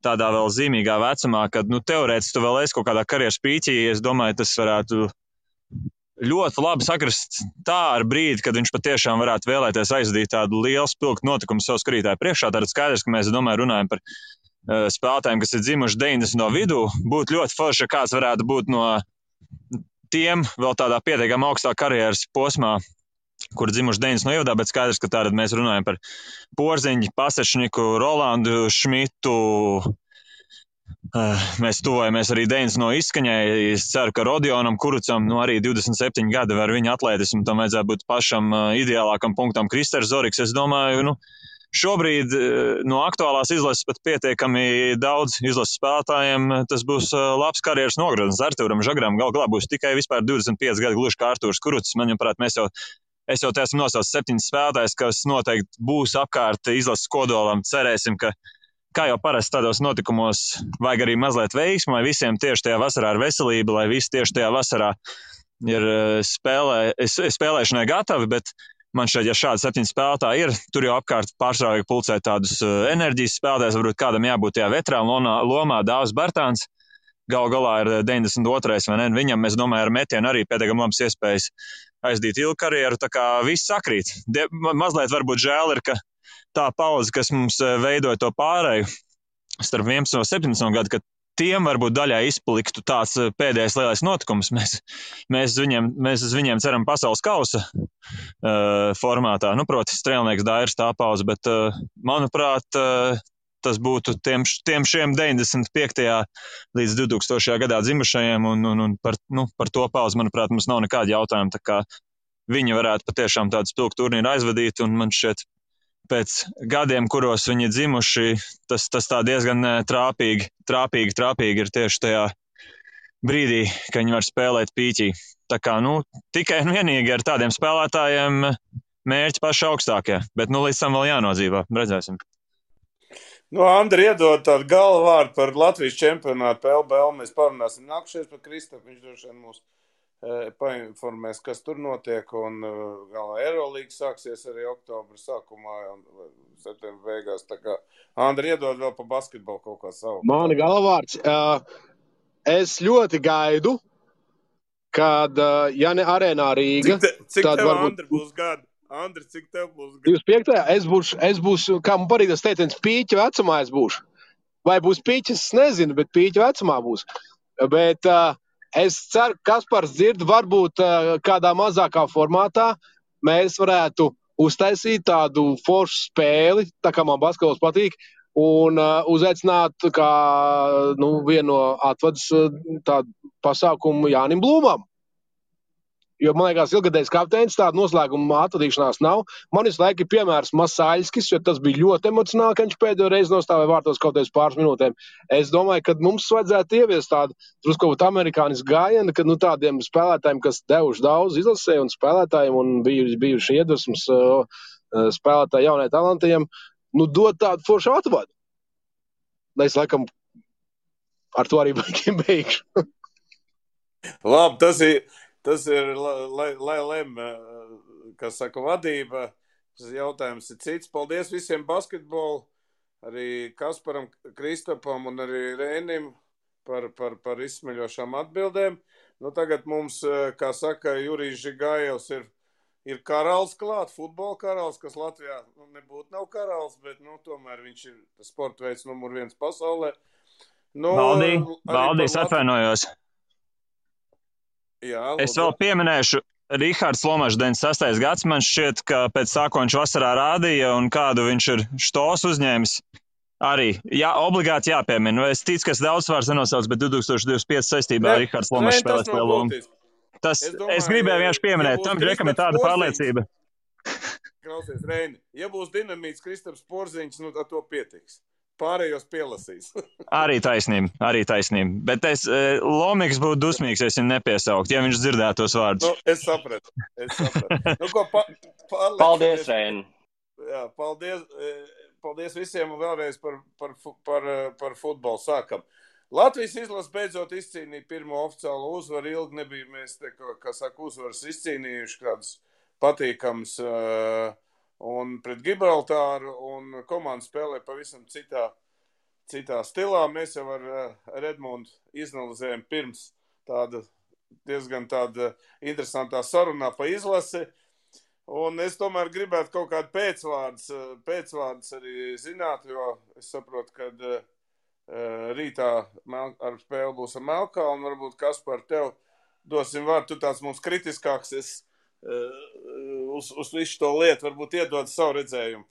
tādā vēl zīmīgā vecumā, kad nu, teorētiski tu vēl esi kaut kādā karjeras pīķī, es domāju, tas varētu ļoti labi sakrast tā ar brīdi, kad viņš patiešām varētu vēlēties aizvadīt tādu lielu spilgtu notikumu savu skatītāju priekšā. Tad skaidrs, ka mēs domāju, runājam par uh, spēlētājiem, kas ir dzimuši 90 no vidū. Būtu ļoti forši, ja kāds varētu būt no tiem vēl tādā pietiekami augstā karjeras posmā. Kur dzimuši 90 no ievadā, bet skaidrs, ka tātad mēs runājam par Porziņu, Pasečniku, Rolandu, Šmitu, Eh, mēs tuvojamies arī Dēnas no izskaņai. Es ceru, ka Rodionam, Kurucam, nu arī 27 gadi var viņa atletismu, tam vajadzētu būt pašam eh, ideālākam punktam. Kristers Zoriks, es domāju, nu, šobrīd eh, no aktuālās izlases pat pietiekami daudz izlases spēlētājiem. Tas būs labs karjeras nogradums Arturam Žagram. Galu galā būs tikai vispār 25 gadi, gluži kā Arturs Kurucs. Manuprāt, mēs jau Es jau te esmu nosaucis septiņus spēlētājus, kas noteikti būs apkārt izlases kodolam. Cerēsim, ka kā jau parasti tādos notikumos, vajag arī mazliet veiksmu, lai visiem tieši tajā vasarā ir veselība, lai visi tieši tajā vasarā ir eh, spēlē, spēlēšanai gatavi. Bet man šeit, ja šādi septiņi spēlētāji ir, tur jau apkārt pārsvarā vajag pulcēt tādus eh, enerģijas spēlētājus, varbūt kādam jābūt tajā veterāna lomā, Dāvis Bartāns. Galu galā ir 92. vai ne? Viņam, es domāju, ar metienu arī pietiekami labas iespējas aizdīt ilgu karjeru. Tā kā viss sakrīt. De, mazliet varbūt žēl ir, ka tā pauze, kas mums eh, veidoja to pārēju starp 11 un 17 gadu, kad tiem varbūt daļai izpaliktu tāds eh, pēdējais lielais notikums. Mēs, mēs, viņiem, mēs uz viņiem ceram pasaules kausa uh, formātā. Nu, proti, strēlnieks Dairis tā pauze, bet, uh, manuprāt, uh, tas būtu tiem, tiem šiem 95. līdz 2000. gadā dzimušajiem, un, un, un par, nu, par to pauzi, manuprāt, mums nav nekāda jautājuma. Viņi varētu patiešām tādu spilgtu turnīru aizvadīt, un man šķiet, pēc gadiem, kuros viņi dzimuši, tas, tas diezgan eh, trāpīgi, trāpīgi, trāpīgi ir tieši tajā brīdī, kad viņi var spēlēt pīķī. Tā kā nu, tikai un vienīgi ar tādiem spēlētājiem mērķi paši augstākie, bet nu, līdz tam vēl jānodzīvo. Redzēsim. Nu, Andri, iedod tādu galvāru par Latvijas čempionātu PLBL. Mēs parunāsim nākamšais par Kristofu. Viņš droši vien mūs painformēs, kas tur notiek. Un galā Eirolandes sāksies arī oktobra sākumā un septembra beigās. Tā kā Andri iedod vēl pa basketbolu kaut kā savu. Mani galvārds. Es ļoti gaidu, kad, ja ne arēnā Rīga, cik te, cik tad varbūt Andri būs gadi. Andri, cik tev būs? 25. Es būšu, es būšu kā man parīk tas teiciens, pīķa vecumā es būšu. Vai būs pīķis, es nezinu, bet pīķa vecumā būs. Bet uh, es ceru, ka Kaspars dzird, varbūt uh, kādā mazākā formātā mēs varētu uztaisīt tādu foršu spēli, tā kā man basketbols patīk, un uh, uzaicināt kā nu, vienu no atvadas uh, pasākumu Jānim Blūmam. Jo, man liekas, ilgadējs kapteinis tāda noslēguma atvadīšanās nav. Man visu laiku ir piemērs Masāļskis, jo tas bija ļoti emocionāli, ka viņš pēdējo reizi nostāvēja vārtos kaut kādās pāris minūtēm. Es domāju, ka mums vajadzētu ieviest tādu drusku amerikāņu gājienu, ka nu, tādiem spēlētājiem, kas devuši daudz izlasē un spēlētājiem un bijuši, bijuši iedvesmas uh, spēlētāji jaunai talantiem, nu, dot tādu foršu atvadu. Es laikam ar to arī beigšu. Labi, tas ir tas ir, lai, lai lem, kas saka, vadība. Tas jautājums ir cits. Paldies visiem basketbolu, arī Kasparam, Kristapam un arī Rēnim par, par, par izsmeļošām atbildēm. Nu, tagad mums, kā saka, Jurijs Žigājevs ir, ir karalis klāt, futbola karalis, kas Latvijā nu, nebūtu nav karalis, bet, nu, tomēr viņš ir sporta veids numur viens pasaulē. Nu, Valdī, Valdīs atvainojos. Jā, es vēl pieminēšu, Rihards Lomačs, 96. gads, man šķiet, ka pēc tā, ko viņš vasarā rādīja un kādu viņš ir štos uzņēmis, arī jā, obligāti jāpiemina. Es ticu, ka es daudz vairs nenosaucu, bet 2025. saistībā ar Rihards Lomačs spēlēs lielu lomu. Tas, es, domāju, es gribēju vienkārši pieminēt, tam Džekam ir tāda pārliecība. Klausies, Reini, ja būs dinamīts Kristaps Porziņš, nu tad to pietiks pārējos pielasīs. arī taisnība, arī taisnība. Bet es, Lomiks būtu dusmīgs, ja es viņu nepiesauktu, ja viņš dzirdētu tos vārdus. Nu, es sapratu. Es sapratu. nu, ko, pa, paldies, Rēn. Jā, paldies, paldies visiem vēlreiz par, par, par, par futbolu sākam. Latvijas izlase beidzot izcīnīja pirmo oficiālo uzvaru. Ilgi nebija mēs, te, kā saka, uzvaras izcīnījuši kādus patīkams uh, un pret Gibraltāru, un komanda spēlē pavisam citā, citā stilā. Mēs jau ar uh, Redmondu izanalizējam pirms tāda diezgan tāda interesantā sarunā pa izlasi. Un es tomēr gribētu kaut kādu pēcvārdus, pēcvārdus arī zināt, jo es saprotu, ka uh, rītā ar spēli būs ar Melkālu, un varbūt kas par tevi dosim vārdu. Tu tāds mums kritiskāks esi uz, uz visu to lietu, varbūt iedod savu redzējumu.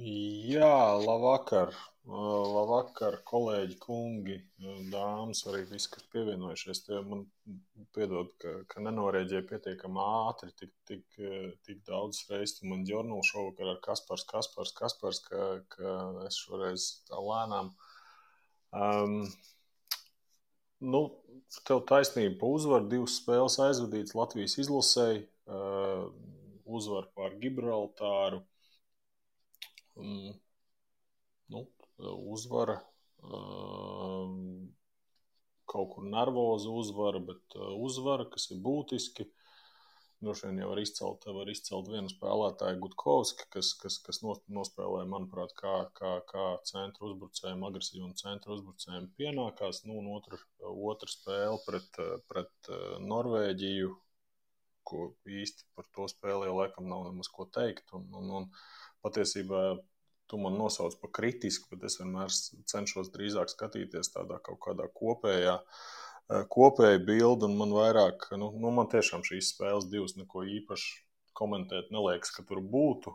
Jā, labvakar. Labvakar, kolēģi, kungi, dāmas, arī visi, kas pievienojušies. Tie man piedod, ka, ka nenorēģēju pietiekami ātri, tik, tik, tik daudz reizes. Man ģurnālu šovakar ar Kaspars, Kaspars, Kaspars, ka, ka es šoreiz tā lēnām. Um, Nu, tev taisnība, uzvar divas spēles aizvadīts Latvijas izlasēji, uh, uzvar pār Gibraltāru. Nu, uzvara uh, kaut kur nervoza uzvara, bet uh, uzvara, kas ir būtiski. Droši vien jau var izcelt, var izcelt vienu spēlētāju, Gutkovski, kas, kas, kas nospēlēja, manuprāt, kā, kā, kā centra uzbrucējiem, agresīvam centra uzbrucējiem pienākās. Nu, un otra, otra spēle pret, pret eh, Norvēģiju, ko īsti par to spēli jau laikam nav nemaz ko teikt. Un, un, un patiesībā tu man nosauc par kritisku, bet es vienmēr cenšos drīzāk skatīties tādā kaut kādā kopējā uh, kopēja bilde, un man vairāk, nu, nu, man tiešām šīs spēles divas neko īpaši komentēt neliekas, ka tur būtu.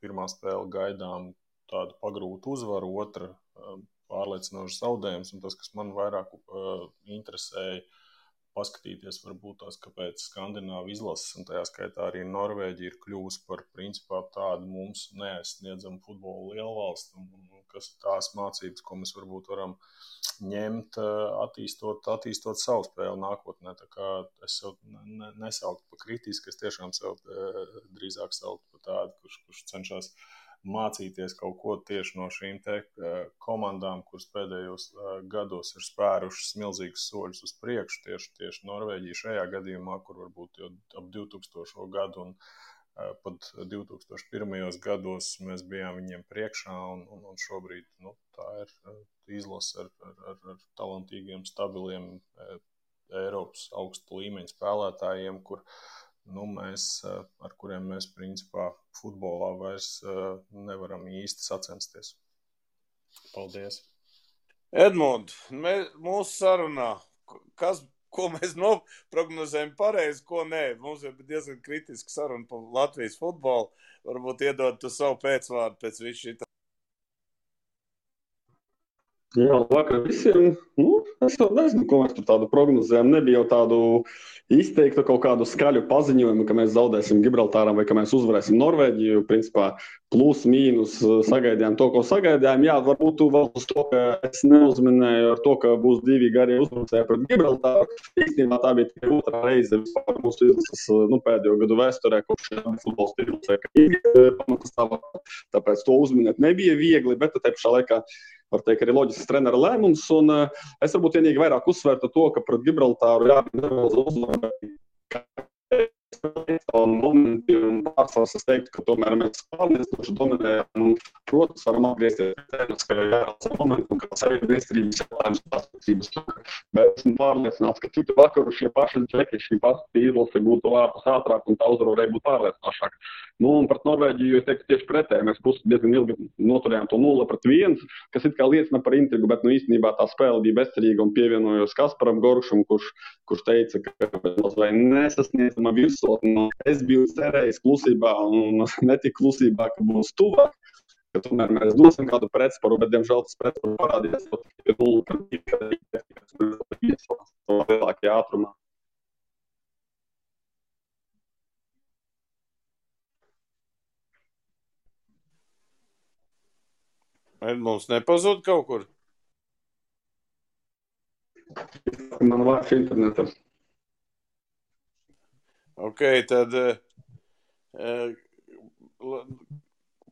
Pirmā spēle gaidām tādu pagrūtu uzvaru, otra pārliecinošu zaudējumus, un tas, kas man vairāk interesēja, paskatīties, varbūt tās, kāpēc Skandināva izlases, un tajā skaitā arī Norvēģija ir kļuvusi par principā tādu mums neaizsniedzamu futbola lielvalstu, un, un kas ir tās mācības, ko mēs varbūt varam ņemt, attīstot, attīstot savu spēli nākotnē. Tā kā es jau ne, nesauktu par kritisku, es tiešām sev drīzāk sauktu par tādu, kurš, kurš cenšas mācīties kaut ko tieši no šīm komandām, kuras pēdējos gados ir spērušas milzīgus soļus uz priekšu. Tieši, tieši Norvēģija šajā gadījumā, kur varbūt jau ap 2000. gadu un pat 2001. gados mēs bijām viņiem priekšā, un, un, un šobrīd nu, tā ir izlase ar, ar, ar, ar talantīgiem, stabiliem Eiropas augstu līmeņu spēlētājiem, kur, nu, mēs, ar kuriem mēs principā futbolā vairs nevaram īsti sacensties. Paldies! Edmunds, mūsu sarunā, kas, ko mēs noprognozējam pareizi, ko nē. Mums ir diezgan kritiska saruna par Latvijas futbolu. Varbūt iedod tu savu pēcvārdu pēc visu šī. Jā, vakar visiem. Nu, es jau nezinu, ko mēs tur tādu prognozējām. Nebija jau tādu izteiktu kaut kādu skaļu paziņojumu, ka mēs zaudēsim Gibraltāram vai ka mēs uzvarēsim Norvēģiju. Principā plus, mīnus sagaidījām to, ko sagaidījām. Jā, varbūt tu vēl uz to, ka es neuzminēju ar to, ka būs divi garie uzbrucēji pret Gibraltāru. Īstenībā tā bija tikai otrā reize vispār mūsu izlases nu, pēdējo gadu vēsturē, kopš futbols tirgus pamatastāvā. Tāpēc to uzminēt nebija viegli, bet te pašā laikā var teikt, arī loģisks treneru lēmums. Un, uh, es varbūt vienīgi vairāk uzsvērtu to, ka pret Gibraltāru jābūt un momenti, un pārsvars es teiktu, ka tomēr mēs pārliecinoši dominējam. Un, protams, varam atgriezties pie tēmas, ka ir jāatcer momenti, un ka tas arī ir viesturības jautājums perspektīvas. Bet esmu pārliecināts, ka citu vakaru šie paši džeki, šī pati izlase būtu ārpus ātrāk, un tā uzvara varēja būt pārliecinošāka. Nu, un pret Norvēģiju es teiktu tieši pretēji. Mēs pusi diezgan ilgi noturējām to 0 pret 1, kas it kā liecina par intrigu, bet nu, īstenībā tā spēle bija bezcerīga un pievienojos Kasparam Goršam, kurš, kurš teica, ka vai nesasniedzama virsotne. Nu, es biju cerējis klusībā un netika klusībā, ka būs tuvāk. Ka tomēr mēs dosim kādu pretsparu, bet, diemžēl, tas pretsparu parādījās tikai 0 pret 2, kad mēs esam lielākajā ātrumā. Edmunds nepazūd kaut kur? Man vārds internetā. Ok, tad uh,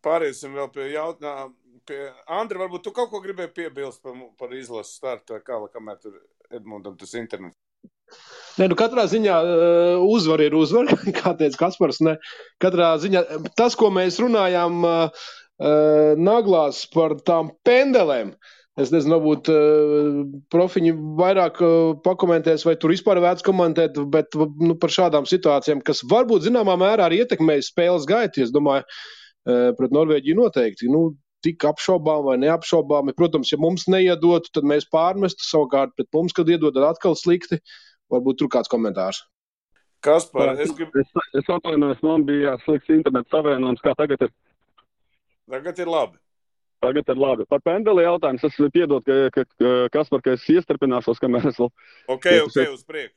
pāriesim vēl pie jautājuma. Pie Andra, varbūt tu kaut ko gribēji piebilst par, par izlases startu, kā, kamēr tur Edmundam tas internets. Nē, nu katrā ziņā uh, uzvar ir uzvar, kā teica Kaspars. Ne. Katrā ziņā tas, ko mēs runājām uh, uh, naglās par tām pendelēm. Es nezinu, varbūt uh, profiņi vairāk uh, pakomentēs, vai tur vispār vērts komentēt, bet nu, par šādām situācijām, kas varbūt zināmā mērā arī ietekmēja spēles gaitu, es domāju, uh, pret Norvēģiju noteikti. Nu, tik apšaubām vai neapšaubāmi. Protams, ja mums neiedotu, tad mēs pārmestu savukārt pret mums, kad iedod, tad atkal slikti. Varbūt tur kāds komentārs. Kas par? Es, grib... es, es atvainojos, man bija slikts internets savienojums, kā tagad ir. Tagad ir labi. Tagad ir labi. Par pendeli jautājums. Es piedodu, ka, ka, kas par ka es iestrpināšos, kamēr es vēl. Ok, ok, uz priekšu.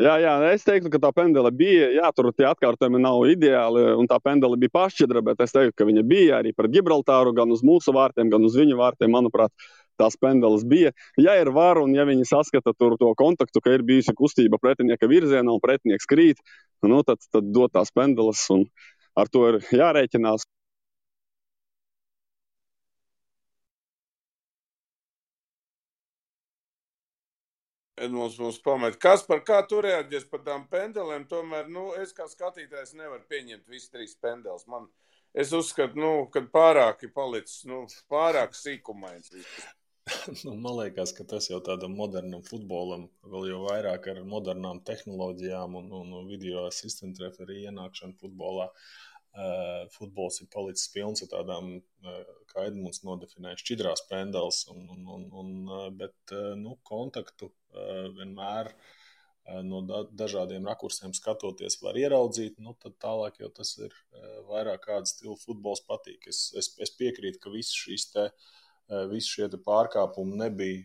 Jā, jā, es teiktu, ka tā pendele bija. Jā, tur tie atkārtojumi nav ideāli, un tā pendele bija pašķidra, bet es teiktu, ka viņa bija arī par Gibraltāru, gan uz mūsu vārtiem, gan uz viņu vārtiem. Manuprāt, tās pendeles bija. Ja ir var, un ja viņi saskata tur to kontaktu, ka ir bijusi kustība pretinieka virzienā un pretinieks krīt, nu, tad, tad dot tās pendeles, un ar to ir jārēķinās. Edmunds mums pamet. Kas par kā tu reaģēs par tām pendelēm? Tomēr, nu, es kā skatītājs nevaru pieņemt visas trīs pendeles. Man, es uzskatu, nu, ka pārāk ir palicis, nu, pārāk sīkumains. nu, man liekas, ka tas jau tādam modernam futbolam, vēl jau vairāk ar modernām tehnoloģijām un, un, video asistentu referiju ienākšanu futbolā. Uh, futbols ir palicis pilns ar tādām, uh, kā Edmunds nodefinēja, šķidrās pendeles, un, un, un, un, bet uh, nu, kontaktu vienmēr uh, no da dažādiem rakursiem skatoties, var ieraudzīt. Nu, tad tālāk jau tas ir uh, vairāk kāda stila futbols patīk. Es, es, es piekrītu, ka visi šīs te, visi šie te pārkāpumi nebija.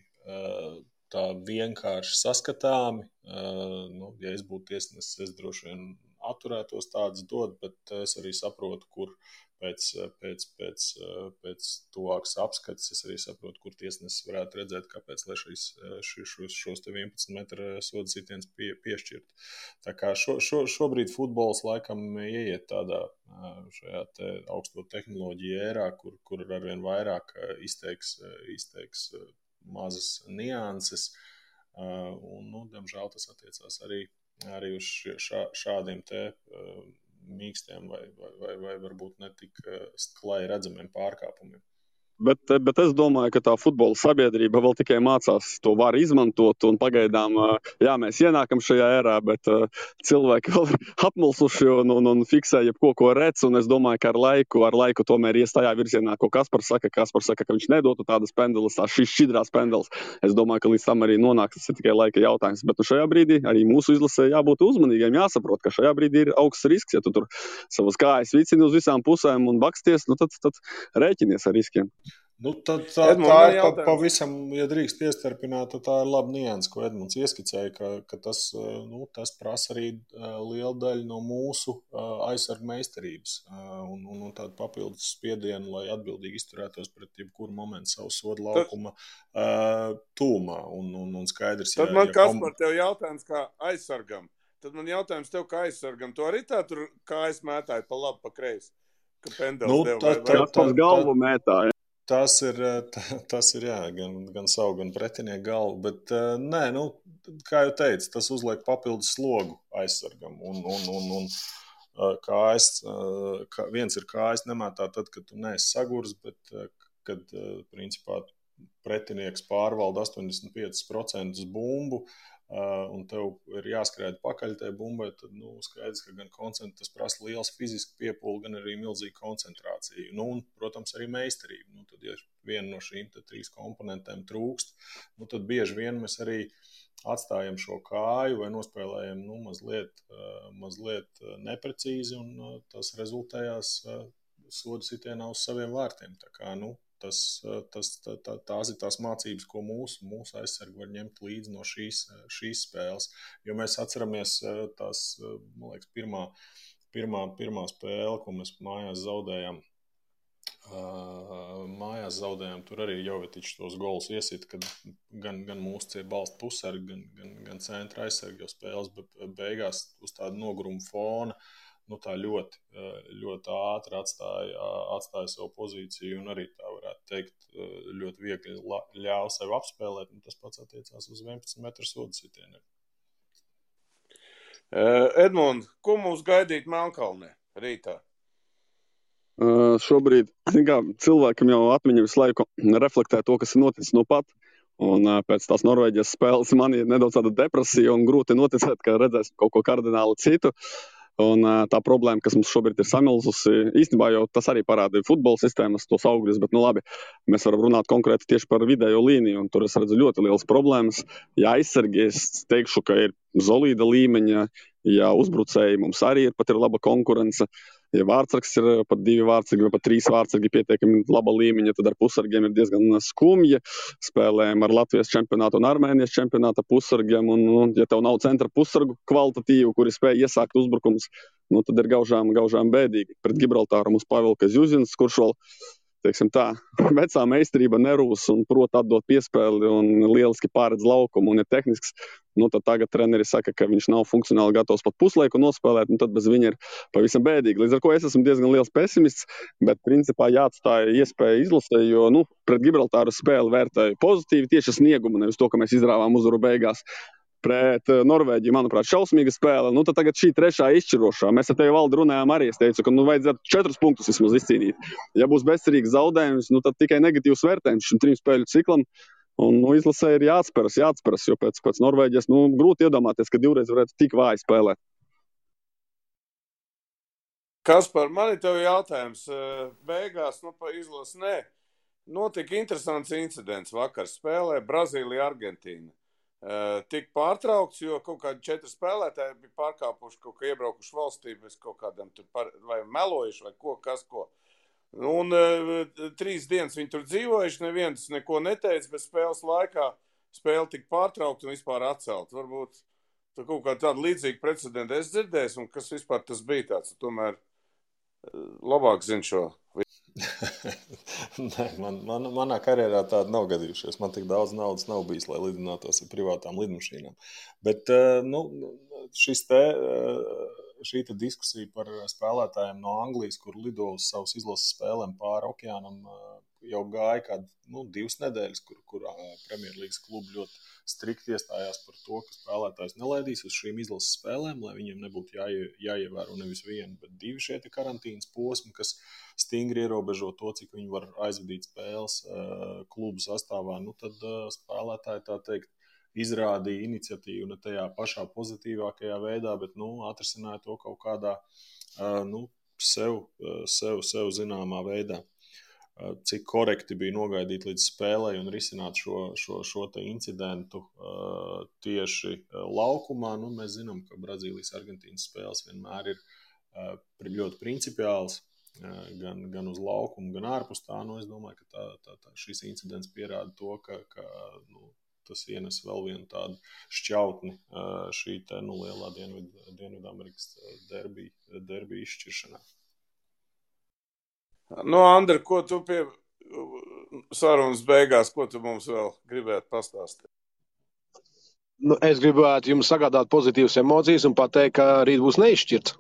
Tā vienkārši saskatāmi. Nu, ja es būtu tiesnesis, es droši vien atturētos tādas dot, bet es arī saprotu, kur pēc, pēc, pēc, pēc tuvākas apskates es arī saprotu, kur tiesnesis varētu redzēt, kāpēc šīs, šos, šos 11 metru sodu sitienus pie, piešķirt. Tā kā šo, šo, šobrīd futbols laikam ieiet tādā šajā te augsto tehnoloģiju ērā, kur, kur arvien vairāk izteiks, izteiks mazas nianses. Un, nu, diemžēl tas attiecās arī arī uz šā, šādiem te uh, mīkstiem vai, vai, vai, vai varbūt netik uh, klāji redzamiem pārkāpumiem. Bet, bet es domāju, ka tā futbola sabiedrība vēl tikai mācās to var izmantot. Pagaidām, jā, mēs ienākam šajā erā, bet cilvēki vēl ir apmulsuši un, un, un fiksē jebko, ko redz. Es domāju, ka ar laiku, ar laiku tomēr ies tajā virzienā, ko Kaspars saka. Kaspars saka, ka viņš nedotu tādas pendulas, tās šīs šķidrās pendulas. Es domāju, ka līdz tam arī nonāks. Tas ir tikai laika jautājums. Bet nu, šajā brīdī arī mūsu izlasē jābūt uzmanīgiem, jāsaprot, ka šajā brīdī ir augsts risks. Ja tu tur savas kājas vicini uz visām pusēm un baksties, nu, tad, tad rēķinies ar riskiem. Nu, tad, tā, Edmund, tā ir pa, jautājums. pavisam, ja drīkst iestarpināt, tad tā ir laba nianses, ko Edmunds ieskicēja, ka, ka tas, eh, nu, tas prasa arī eh, lielu daļu no mūsu eh, aizsargu meistarības un, un, un tādu papildus spiedienu, lai atbildīgi izturētos pret jebkuru momentu savu sodu laukuma uh, tūmā. Un, un, un skaidrs, Tad ja, man ja kas par tevi jautājums kā aizsargam? Tad man jautājums tev kā aizsargam. Tu arī tā tur kājas mētāji pa labi, pa kreisi. Nu, tev tā- vai- tā- vai- tā- galvu mētāja. Tas ir, eh, tā- tas ir jā, gan, gan savu, gan pretinieku galvu. Bet, eh, nē, nu, kā jau teicu, tas uzliek papildus slogu aizsargam. Un, un, un, un, eh, kājas, eh, kā, viens ir kājas nemētā tad, kad tu neesi sagurs, bet eh, kad eh, principā pretinieks pārvalda 85% bumbu. Uh, un tev ir jāskrien pakaļ tajā bumbai, tad nu, skaidrs, ka gan tas prasa liels fizisks piepūli, gan arī milzīgu koncentrāciju. Nu, un, protams, arī meistarību. Nu, tad, ja viena no šīm trīs komponentēm trūkst, nu, tad bieži vien mēs arī atstājam šo kāju vai nospēlējam nu, mazliet, mazliet neprecīzi, un tas rezultējās sodu sitienā uz saviem vārtiem. Tā kā, nu, tas, uh, tas, tā, tā, tās ir tās mācības, ko mūsu, mūsu aizsargi var ņemt līdzi no šīs, uh, šīs spēles. Jo mēs atceramies uh, tās, uh, man liekas, pirmā, pirmā, pirmā spēle, ko mēs mājās zaudējām. Uh, mājās zaudējām, tur arī jau Vitičs tos golus iesit, kad gan, gan mūsu cie balsta pusargi, gan, gan, gan centra aizsargi jau spēles, bet beigās uz tādu nogurumu fona, nu tā ļoti, uh, ļoti ātri atstāja, atstāja savu pozīciju un arī tā varētu teikt, uh, ļoti viegli ļāva sev apspēlēt, un tas pats attiecās uz 11 metru sodu sitieniem. Eh, Edmund, ko mums gaidīt Melnkalnē rītā? Uh, šobrīd kā, cilvēkam jau atmiņa visu laiku reflektē to, kas ir noticis nu pat. Un, uh, pēc tās Norvēģijas spēles man ir nedaudz tāda depresija un grūti noticēt, ka redzēsim kaut ko kardināli citu. Un, uh, tā problēma, kas mums šobrīd ir samilzusi, īstenībā jau tas arī parādīja futbola sistēmas, tos augļus. Bet, nu, labi, mēs varam runāt konkrēti tieši par vidējo līniju. un Tur es redzu ļoti lielas problēmas. Ja aizsargi, es teikšu, ka ir solīda līmeņa, ja uzbrucēji mums arī ir pat ir laba konkurence. Ja vārdsargs ir eh, pat divi vārdsargi vai pat trīs vārdsargi pietiekami laba līmeņa, tad ar pusargiem ir diezgan skumji. Spēlējam ar Latvijas čempionātu un Armēnijas čempionāta pusargiem. Un, un, ja tev nav centra pusargu kvalitatīvu, kuri spēj iesākt uzbrukums, nu, tad ir gaužām, gaužām bēdīgi. Pret Gibraltāru mums pavilka Zuzins, kurš vēl teiksim tā, vecā meistarība nerūs un prot atdot piespēli un lieliski pārredz laukumu un ir tehnisks. Nu, tad tagad treneris saka, ka viņš nav funkcionāli gatavs pat puslaiku nospēlēt, un tad bez viņa ir pavisam bēdīgi. Līdz ar to es esmu diezgan liels pesimists, bet principā jāatstāja iespēja izlasē, jo nu, pret Gibraltāru spēli vērtēju pozitīvi tieši sniegumu, nevis to, ka mēs izrāvām uzvaru beigās. Pret eh, Norvēģiju, manuprāt, šausmīga spēle. Nu, tagad šī trešā izšķirošā. Mēs ar tevi valdi runājām arī. Es teicu, ka nu, vajadzētu četrus punktus vismaz izcīnīt. Ja būs bezcerīgs zaudējums, nu, tad tikai negatīvs vērtējums šim trim spēļu ciklam. Un nu, izlasē ir jāatceras, jāatceras, jo pēc, pēc Norvēģijas nu, grūti iedomāties, ka divreiz varētu tik vāji spēlēt. Kas par mani tev jautājums? Eh, Beigās, nu, pa izlasi, nē. Notika interesants incidents vakar spēlē Brazīlija, Argentīna. Uh, tik pārtraukts, jo kaut kādi četri spēlētāji bija pārkāpuši kaut kā iebraukuši valstī bez kaut kādiem tur par, vai melojuši vai ko, kas ko. Nu, Un uh, trīs dienas viņi tur dzīvojuši, neviens neko neteica, bet spēles laikā spēle tika pārtraukta un vispār atcelt. Varbūt tur kaut kā tāda līdzīga precedenta es dzirdēju, un kas vispār tas bija tāds, tomēr uh, labāk zinu šo. Nē, man, man, manā karjerā tāda nav gadījušies. Man tik daudz naudas nav bijis, lai lidinātos ar privātām lidmašīnām. Bet eh, nu, te, eh, šī te diskusija par spēlētājiem no Anglijas, kur lido uz savas izlases spēlēm pāri okeānam, eh, jau gāja kādi nu, divas nedēļas, kur, kur Premjerlīgas klubi ļoti strikti iestājās par to, ka spēlētājs nelaidīs uz šīm izlases spēlēm, lai viņiem nebūtu jāie, jāievēro nevis viena, bet divi šie karantīnas posmi, kas stingri ierobežo to, cik viņi var aizvadīt spēles klubu sastāvā. Nu, tad spēlētāji tā teikt izrādīja iniciatīvu ne tajā pašā pozitīvākajā veidā, bet nu, atrisināja to kaut kādā nu, sev, sev, sev zināmā veidā. Cik korekti bija nogaidīt līdz spēlei un risināt šo, šo, šo incidentu tieši laukumā. Nu, mēs zinām, ka Brazīlijas-Argentīnas spēles vienmēr ir ļoti principiāls. Gan, gan uz laukuma, gan ārpus tā. Nu, es domāju, ka tā, tā, tā, šis incidents pierāda to, ka, ka nu, tas ienes vēl vienu tādu šķautni šī te, nu, lielā Dienvidu, Dienvidamerikas derbija derbi izšķiršanā. Nu, Andri, ko tu pie sarunas beigās, ko tu mums vēl gribētu pastāstīt? Nu, es gribētu jums sagādāt pozitīvas emocijas un pateikt, ka rīt būs neizšķirts.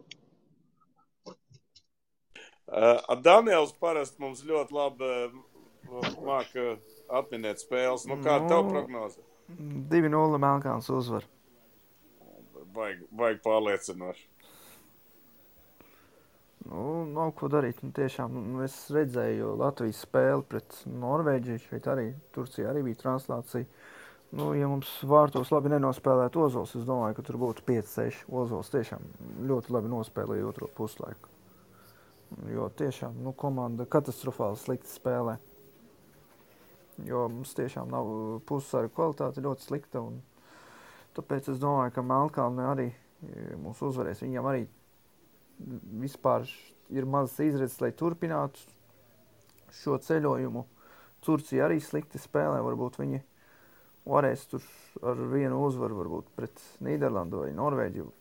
Uh, Daniels parasti mums ļoti labi uh, māca atminēt spēles. Nu, kāda ir tava prognoze? 2-0 Melkāns uzvar. Vajag, vajag pārliecinoši. Nu, nav ko darīt. Nu, tiešām nu, es redzēju Latvijas spēli pret Norvēģiju. Šeit arī Turcija arī bija translācija. Nu, ja mums vārtos labi nenospēlētu Ozols, es domāju, ka tur būtu 5-6. Ozols tiešām ļoti labi nospēlēja otro puslaiku. Jo tiešām nu, komanda katastrofāli slikti spēlē. Jo mums tiešām nav pussara kvalitāte ļoti slikta. Tāpēc es domāju, ka Melnkalne arī mūs uzvarēs. Viņam arī vispār ir mazas izredzes, lai turpinātu šo ceļojumu. Turcija arī slikti spēlē. Varbūt viņi varēs tur ar vienu uzvaru, varbūt pret Nīderlandu vai Norvēģiju.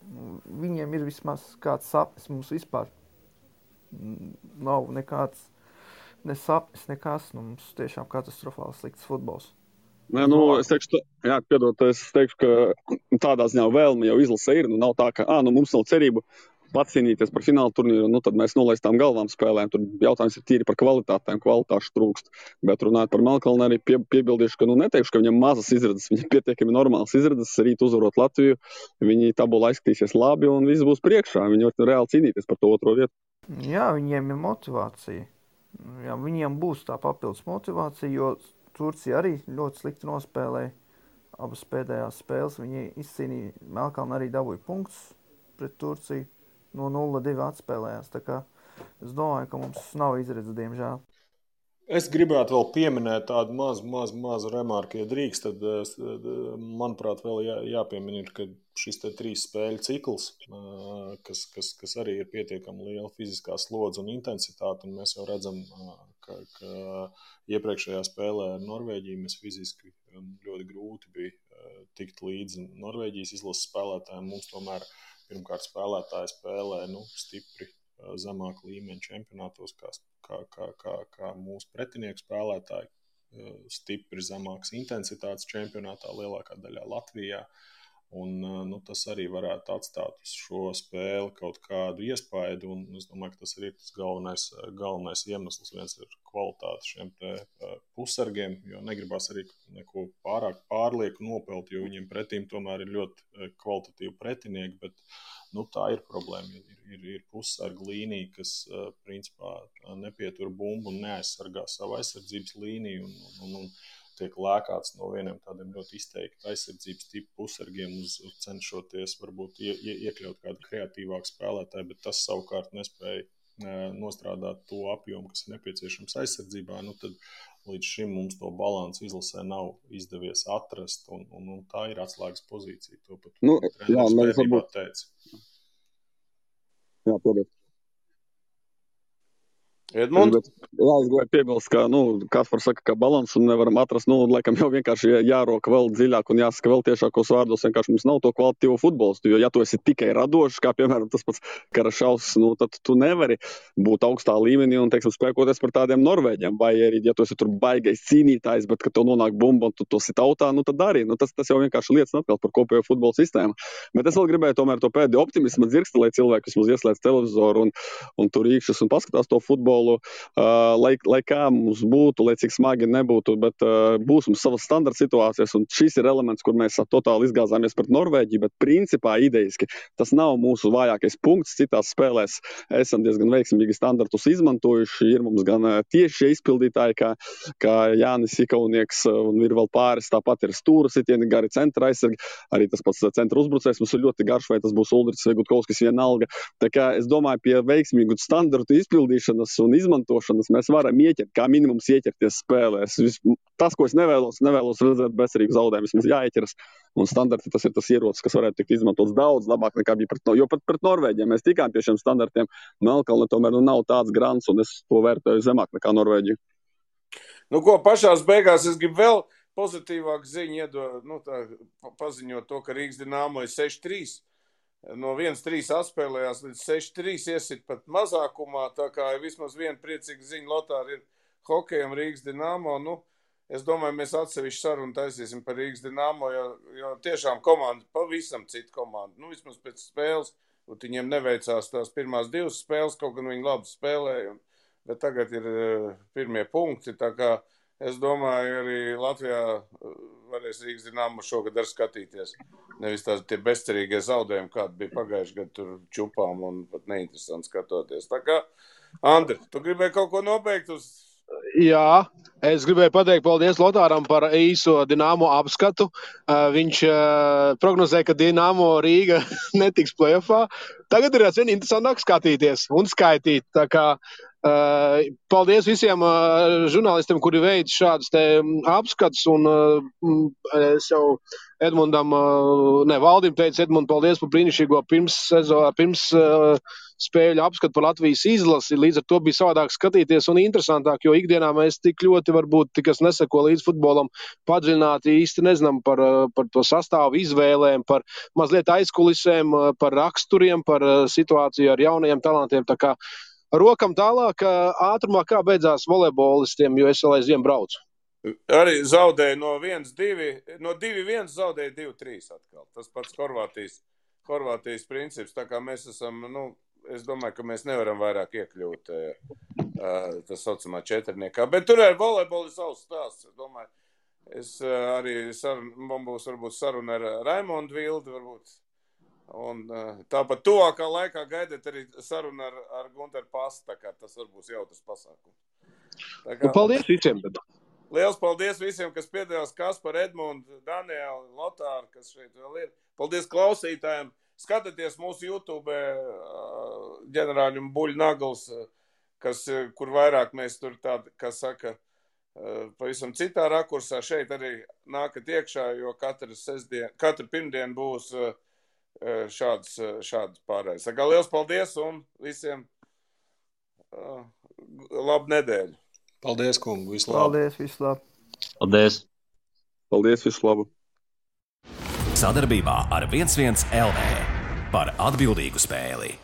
Viņiem ir vismaz kāds sapnis. Mums vispār nav nekāds ne sapnis, nekas. Nu, mums tiešām katastrofāli slikts futbols. Nē, nu, es teikšu, jā, piedod, es teikšu, ka tādā ziņā vēlme jau izlase ir. Nu, nav tā, ka à, nu, mums nav cerību pats cīnīties par fināla turnīru, nu, tad mēs nolaistām galvām spēlēm. Tur jautājums ir tīri par kvalitātēm, kvalitāšu trūkst. Bet runājot par Melkalnu, arī pie, piebildīšu, ka nu, neteikšu, ka viņam mazas izredzes, viņam pietiekami normālas izredzes. Rīt uzvarot Latviju, viņi tabulā izskatīsies labi un viss būs priekšā. Viņi var reāli cīnīties par to otro vietu. Jā, viņiem ir motivācija. Jā, viņiem būs tā papildus motivācija, jo Turcija arī ļoti slikti nospēlēja abas pēdējās spēles. Viņi izcīnīja, Melkalna arī dabūja punktus pret Turciju. No 0-2 atspēlējās. Es domāju, ka mums nav izredzes, diemžēl. Es gribētu vēl pieminēt tādu mazu, mazu, mazu remarku, ja drīkst. Tad, manuprāt, vēl jā, jāpiemina, ir, ka šis trīs spēļu cikls, kas, kas, kas arī ir pietiekami liela fiziskā slodze un intensitāte, un mēs jau redzam, ka, ka iepriekšējā spēlē ar Norvēģiju mēs fiziski ļoti grūti bija tikt līdzi Norvēģijas izlases spēlētājiem. Mums tomēr pirmkārt spēlētāji spēlē nu, stipri zemāk līmeņa čempionātos, kā, kā, kā, kā, kā mūsu pretinieku spēlētāji, stipri zemākas intensitātes čempionātā lielākā daļā Latvijā. Un, nu, tas arī varētu atstāt uz šo spēli kaut kādu iespaidu. Es domāju, ka tas ir tas galvenais, galvenais iemesls. Viens ir kvalitāte šiem pusargiem, jo negribas arī neko pārāk pārlieku nopelt, jo viņiem pretīm tomēr ir ļoti kvalitatīvi pretinieki. Bet, nu, tā ir problēma. Ir, ir, ir pussarga līnija, kas principā nepietur bumbu un neaizsargā savu aizsardzības līniju. Un, un, un, tiek lēkāts no vieniem tādiem ļoti izteikti aizsardzības tipu pusargiem, uz, cenšoties varbūt ie, ie, iekļaut kādu kreatīvāku spēlētāju, bet tas savukārt nespēja nostrādāt to apjomu, kas ir nepieciešams aizsardzībā. Nu, tad līdz šim mums to balansu izlasē nav izdevies atrast, un, un, un tā ir atslēgas pozīcija. To pat nu, jā, mēs varbūt teicu. Jā, paldies. Edmunds? Bet, jā, es gribēju piebilst, ka, nu, Kaspars saka, ka balansu nevaram atrast. Nu, laikam jau vienkārši jāroka vēl dziļāk un jāsaka vēl tiešākos vārdos. Vienkārši mums nav to kvalitīvo futbolistu. Jo, ja tu esi tikai radošs, kā piemēram tas pats Karašaus, nu, tad tu nevari būt augstā līmenī un, teiksim, spēkoties par tādiem Norvēģiem. Vai arī, ja tu esi tur baigais cīnītājs, bet, kad tev nonāk bumba un tu to sit tautā, nu, tad arī. Nu, tas, tas jau vienkārši liecina atkal par kopējo futbola sistēmu. Bet es vēl gribēju tomēr to pēdējo optimismu dzirksti, lai cilvēki vismaz ieslēdz televizoru un, un tur īkšķas un paskatās to futbolu futbolu, uh, lai, lai kā mums būtu, lai cik smagi nebūtu, bet uh, būs mums savas standarta situācijas, un šis ir elements, kur mēs totāli izgāzāmies pret Norvēģiju, bet principā idejiski tas nav mūsu vājākais punkts. Citās spēlēs esam diezgan veiksmīgi standartus izmantojuši. Ir mums gan tieši izpildītāji, kā, kā Jānis Ikaunieks, un ir vēl pāris, tāpat ir stūra sitieni, gari centra aizsargi, arī tas pats centra uzbrucējs mums ir ļoti garš, vai tas būs Ulrichs vai Gutkovskis vienalga. Tā kā es domāju, pie veiksmīgu standartu izpildīšanas un izmantošanas mēs varam ieķert, kā minimums ieķerties spēlēs. Tas, ko es nevēlos, nevēlos redzēt bezcerīgu zaudējumu, vismaz jāieķeras. Un standarti tas ir tas ierocis, kas varētu tikt izmantots daudz labāk nekā bija pret, no, jo pat pret Norvēģiem. Mēs tikām pie šiem standartiem. Melkalne tomēr nu, nav tāds grants, un es to vērtēju zemāk nekā Norvēģija. Nu, ko pašās beigās es gribu vēl pozitīvāku ziņu iedot, nu, tā, paziņot to, ka Rīgas dīnāmo ir 6-3. No 1-3 atspēlējās līdz 6-3 iesit pat mazākumā. Tā kā vismaz viena priecīga ziņa Lotāra ir hokejam Rīgas dīnāmo. Nu, es domāju, mēs atsevišķi sarunu taisīsim par Rīgas dīnāmo, jo, jo tiešām komanda pavisam cita komanda. Nu, vismaz pēc spēles, un viņiem neveicās tās pirmās divas spēles, kaut gan viņi labi spēlēja. Un, bet tagad ir pirmie punkti. Tā kā es domāju, arī Latvijā varēs Rīgas dīnāmu šogad arī skatīties. Nevis tās tie bezcerīgie zaudējumi, kādi bija pagājuši gadu tur čupām un pat neinteresanti skatoties. Tā kā, Andri, tu gribēji kaut ko nobeigt uz Jā, es gribēju pateikt paldies Lotāram par īso dīnāmo apskatu. Viņš prognozēja, ka dīnāmo Rīga netiks plēfā. Tagad ir vien interesantāk skatīties un skaitīt. Tā kā paldies visiem uh, žurnālistiem, kuri veic šādus apskatus. Un, uh, es jau Edmundam, ne Valdim teicu, Edmund, paldies par brīnišķīgo pirms, pirms spēļu apskatu par Latvijas izlasi. Līdz ar to bija savādāk skatīties un interesantāk, jo ikdienā mēs tik ļoti, varbūt, kas neseko līdz futbolam, padziļināti īsti nezinām par, par to sastāvu izvēlēm, par mazliet aizkulisēm, par raksturiem, par situāciju ar jaunajiem talantiem. Tā rokam tālāk, ātrumā, kā beidzās volejbolistiem, jo es vēl aizvien braucu. Arī zaudēja no 1-2, no 2-1 zaudēja 2-3 atkal. Tas pats Horvātijas, Horvātijas princips. Tā kā mēs esam, nu, es domāju, ka mēs nevaram vairāk iekļūt uh, tas saucamā četrniekā. Bet tur ir savs stāsts. Es domāju, es uh, arī, sarun, man būs varbūt saruna ar Raimondu Vildu, varbūt Un, tāpat tuvākā laikā gaidiet arī sarunu ar, ar Gunteru Pastu. Tas var būt jautrs pasākums. Kā, nu, paldies visiem! Liels paldies visiem, kas piedalījās Kaspar, Edmunds, Daniela, Lotāra, kas šeit vēl ir. Paldies klausītājiem! Skatieties mūsu YouTube ģenerāļu buļļu nagls, kas, kur vairāk mēs tur tādi, kas saka, pavisam citā rakursā. Šeit arī nākat iekšā, jo katru, sestdien, katru pirmdienu būs uh, šāds, šāds pārējais. Saka, liels paldies un visiem uh, labu nedēļu. Paldies, kungu. Visu labu. Paldies, visu labu. Paldies. Paldies, visu labu. Sadarbībā ar 11 LV par atbildīgu spēli.